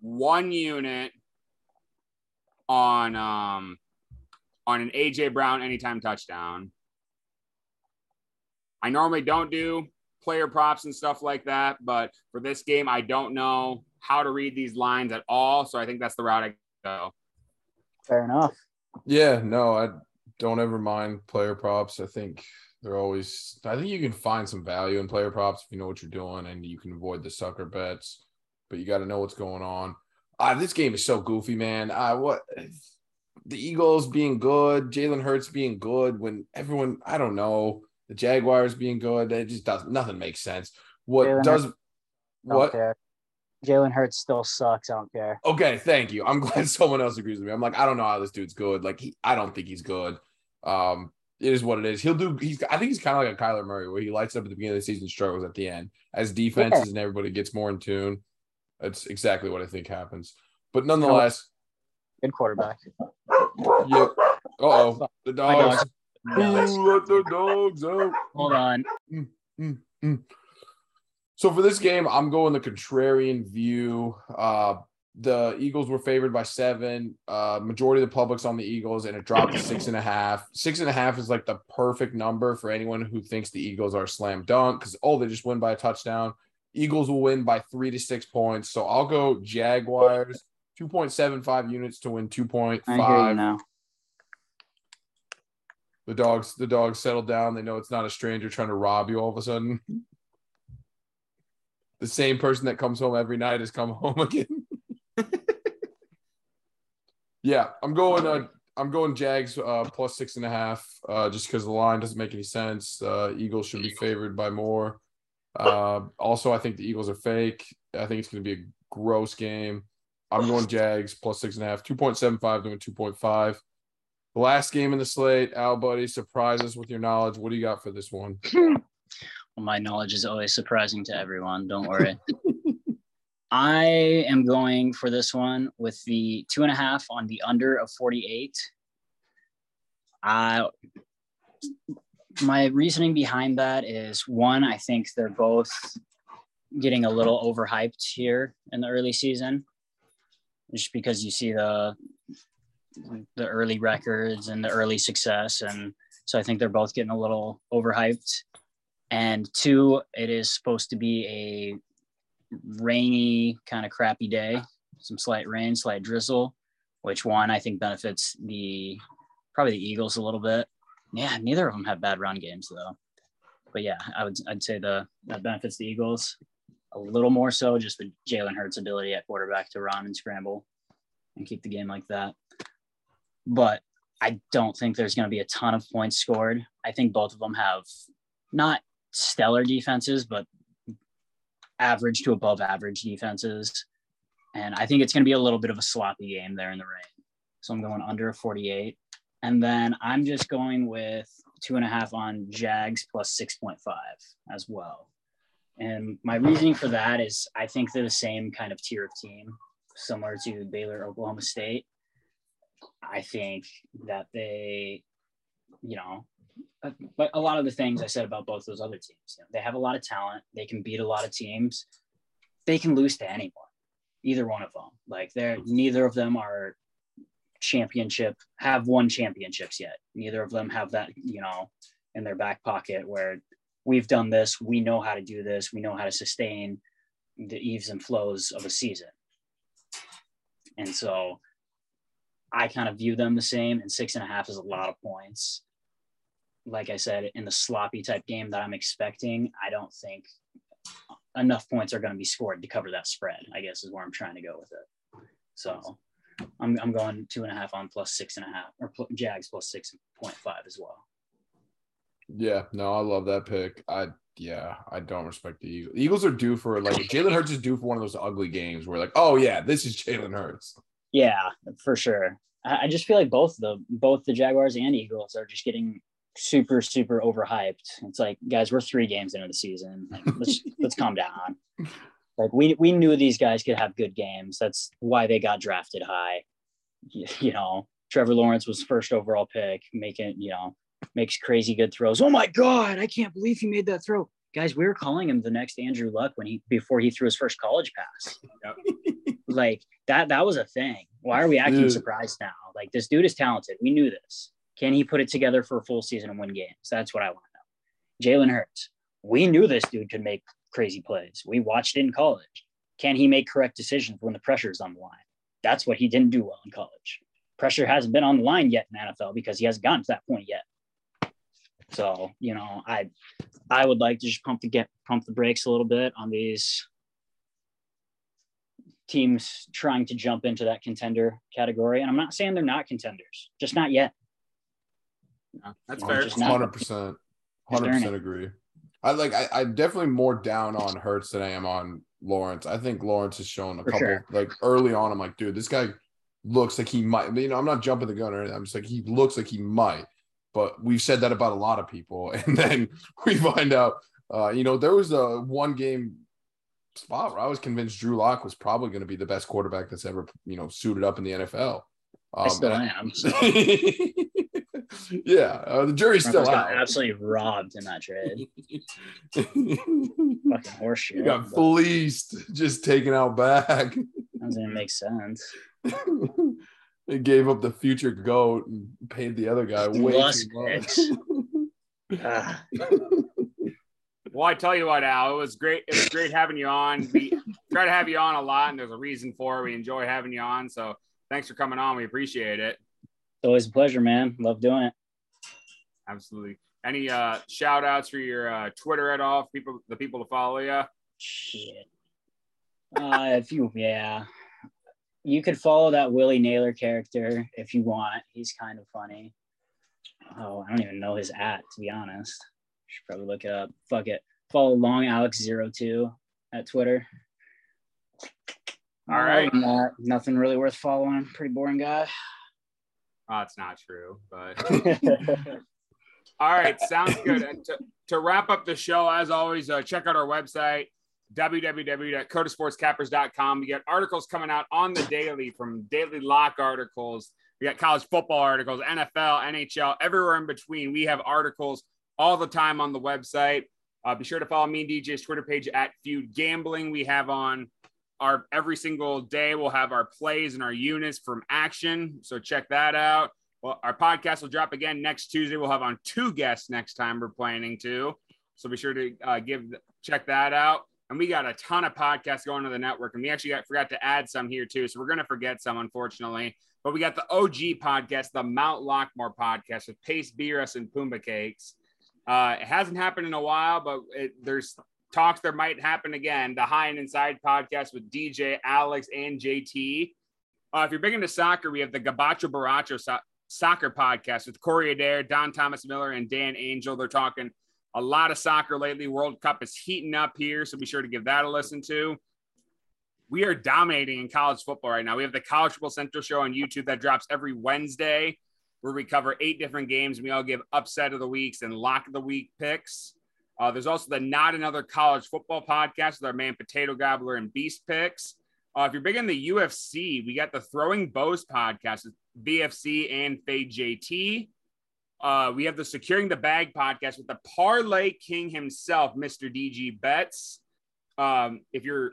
one unit on um on an AJ Brown anytime touchdown. I normally don't do player props and stuff like that, but for this game, I don't know how to read these lines at all. So I think that's the route I go. Fair enough. Yeah, no, I don't ever mind player props. I think they're always, I think you can find some value in player props if you know what you're doing and you can avoid the sucker bets, but you got to know what's going on. Uh, this game is so goofy, man. Uh, what the Eagles being good, Jalen Hurts being good when everyone, I don't know the Jaguars being good. It just does nothing makes sense. What Jalen does Hurts, what? Jalen Hurts still sucks. I don't care. Okay, thank you. I'm (laughs) glad someone else agrees with me. I'm like, I don't know how this dude's good. Like, he, I don't think he's good. Um, it is what it is. He'll do. He's. I think he's kind of like a Kyler Murray, where he lights up at the beginning of the season, struggles at the end. As defenses yeah. and everybody gets more in tune, that's exactly what I think happens. But nonetheless, good quarterback. Yep. Uh oh, the dogs. Ooh, let the dogs out. Hold on. Mm, mm, mm. So for this game, I'm going the contrarian view. Uh, the Eagles were favored by seven. Uh, majority of the public's on the Eagles, and it dropped to six and a half. Six and a half is like the perfect number for anyone who thinks the Eagles are slam dunk because oh, they just win by a touchdown. Eagles will win by three to six points. So I'll go Jaguars, 2.75 units to win I hear you 2.5. now. The dogs, the dogs settle down. They know it's not a stranger trying to rob you all of a sudden. The same person that comes home every night has come (laughs) home again. yeah, I'm going. Uh, I'm going Jags uh, plus six and a half. Uh, just because the line doesn't make any sense. Uh, Eagles should be favored by more. Uh, also, I think the Eagles are fake. I think it's going to be a gross game. I'm going Jags plus six and a half. Two point seven five to two point five. The last game in the slate, Al Buddy, surprise us with your knowledge. What do you got for this one? (laughs) Well, my knowledge is always surprising to everyone. Don't worry. (laughs) I am going for this one with the two and a half on the under of 48. I my reasoning behind that is one, I think they're both getting a little overhyped here in the early season. Just because you see the the early records and the early success. And so I think they're both getting a little overhyped. And two, it is supposed to be a rainy, kind of crappy day, some slight rain, slight drizzle, which one I think benefits the probably the Eagles a little bit. Yeah, neither of them have bad run games though. But yeah, I would I'd say the that benefits the Eagles a little more so just with Jalen Hurts' ability at quarterback to run and scramble and keep the game like that. But I don't think there's going to be a ton of points scored. I think both of them have not stellar defenses, but average to above average defenses. And I think it's going to be a little bit of a sloppy game there in the rain. So I'm going under 48. And then I'm just going with two and a half on Jags plus 6.5 as well. And my reasoning for that is I think they're the same kind of tier of team, similar to Baylor, Oklahoma State. I think that they, you know, but a lot of the things I said about both those other teams, you know, they have a lot of talent. They can beat a lot of teams. They can lose to anyone, either one of them. Like they're neither of them are championship have won championships yet. Neither of them have that, you know, in their back pocket where we've done this, we know how to do this, we know how to sustain the eves and flows of a season. And so I kind of view them the same, and six and a half is a lot of points. Like I said, in the sloppy type game that I'm expecting, I don't think enough points are going to be scored to cover that spread, I guess is where I'm trying to go with it. So I'm, I'm going two and a half on plus six and a half, or pl- Jags plus 6.5 as well. Yeah, no, I love that pick. I yeah, I don't respect the Eagles. The Eagles are due for like Jalen Hurts is due for one of those ugly games where like, oh yeah, this is Jalen Hurts. Yeah, for sure. I, I just feel like both the both the Jaguars and Eagles are just getting super super overhyped. It's like, guys, we're three games into the season. Like, let's (laughs) let's calm down. Like we we knew these guys could have good games. That's why they got drafted high. You, you know, Trevor Lawrence was first overall pick, making you know makes crazy good throws. Oh my god, I can't believe he made that throw. Guys, we were calling him the next Andrew Luck when he before he threw his first college pass. (laughs) like that that was a thing. Why are we acting Dude. surprised now? Like this dude is talented. We knew this. Can he put it together for a full season and win games? That's what I want to know. Jalen Hurts. We knew this dude could make crazy plays. We watched it in college. Can he make correct decisions when the pressure is on the line? That's what he didn't do well in college. Pressure hasn't been on the line yet in NFL because he hasn't gotten to that point yet. So, you know, I I would like to just pump the get pump the brakes a little bit on these teams trying to jump into that contender category. And I'm not saying they're not contenders, just not yet. Yeah, that's Yeah, fair. Hundred percent, hundred percent agree. I like. I, I'm definitely more down on Hurts than I am on Lawrence. I think Lawrence has shown a For couple. sure. Like early on, I'm like, dude, this guy looks like he might. You know, I'm not jumping the gun or anything. I'm just like, he looks like he might. But we've said that about a lot of people, (laughs) and then we find out. Uh, you know, there was a one game spot where I was convinced Drew Lock was probably going to be the best quarterback that's ever, you know, suited up in the NFL. I Um, still am. So (laughs) (laughs) yeah, uh, the jury's still got out. absolutely robbed in that trade. (laughs) Fucking horseshit. you got fleeced, just taken out back. that doesn't make sense. (laughs) they gave up the future goat and paid the other guy way Plus too much. picks. (laughs) Ah, Well, I tell you what, Al, it was great. It was great having you on. We try to have you on a lot, and there's a reason for it. We enjoy having you on. So thanks for coming on. We appreciate it. It's always a pleasure, man. Love doing it. Absolutely. Any uh shout outs for your uh, Twitter at all? People, the people to follow you. Shit. Uh, if you, yeah, you could follow that Willie Naylor character if you want. He's kind of funny. Oh, I don't even know his at to be honest. Should probably look it up. Fuck it. Follow long Alex 02 at Twitter. All right. That, nothing really worth following. Pretty boring guy. Oh, it's not true, but (laughs) (laughs) all right, sounds good. And to, to wrap up the show, as always, uh, check out our website, www.codasportscappers.com. We got articles coming out on the daily from daily lock articles. We got college football articles, NFL, NHL, everywhere in between. We have articles all the time on the website. Uh, be sure to follow me and DJ's Twitter page at Feud Gambling. We have on our every single day we'll have our plays and our units from action. So check that out. Well, our podcast will drop again next Tuesday. We'll have on two guests next time we're planning to. So be sure to uh, give check that out. And we got a ton of podcasts going to the network, and we actually got, forgot to add some here too. So we're gonna forget some, unfortunately. But we got the OG podcast, the Mount Lockmore podcast with Pace Beerus and Pumba Cakes. Uh, it hasn't happened in a while, but it, there's talks there might happen again. The High and Inside podcast with DJ, Alex, and JT. Uh, if you're big into soccer, we have the Gabacho Baracho so- soccer podcast with Corey Adair, Don Thomas Miller, and Dan Angel. They're talking a lot of soccer lately. World Cup is heating up here, so be sure to give that a listen to. We are dominating in college football right now. We have the College Football Central show on YouTube that drops every Wednesday, where we cover eight different games we all give upset of the weeks and lock of the week picks. Uh, there's also the Not Another College Football podcast with our man Potato Gobbler and Beast Picks. Uh, if you're big in the UFC, we got the Throwing Bows podcast with BFC and Fade JT. Uh, we have the Securing the Bag podcast with the Parlay King himself, Mr. DG Betts. Um, if you're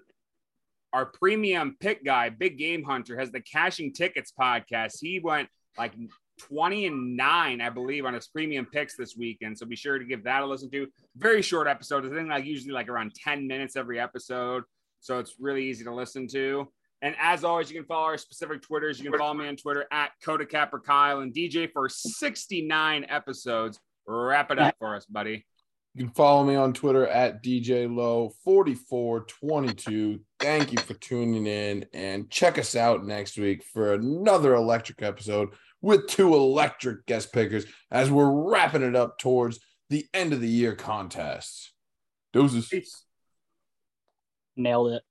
our premium pick guy, Big Game Hunter, has the Cashing Tickets podcast. He went like 20 and 9, I believe, on his premium picks this weekend. So be sure to give that a listen to. Very short episode. I think like usually like around 10 minutes every episode. So it's really easy to listen to. And as always, you can follow our specific Twitters. You can follow me on Twitter at Coda Capper Kyle and DJ for 69 episodes. Wrap it up for us, buddy. You can follow me on Twitter at DJ Low 4422. Thank you for tuning in and check us out next week for another electric episode with two electric guest pickers as we're wrapping it up towards the end of the year contest. Doses. Peace. Nailed it.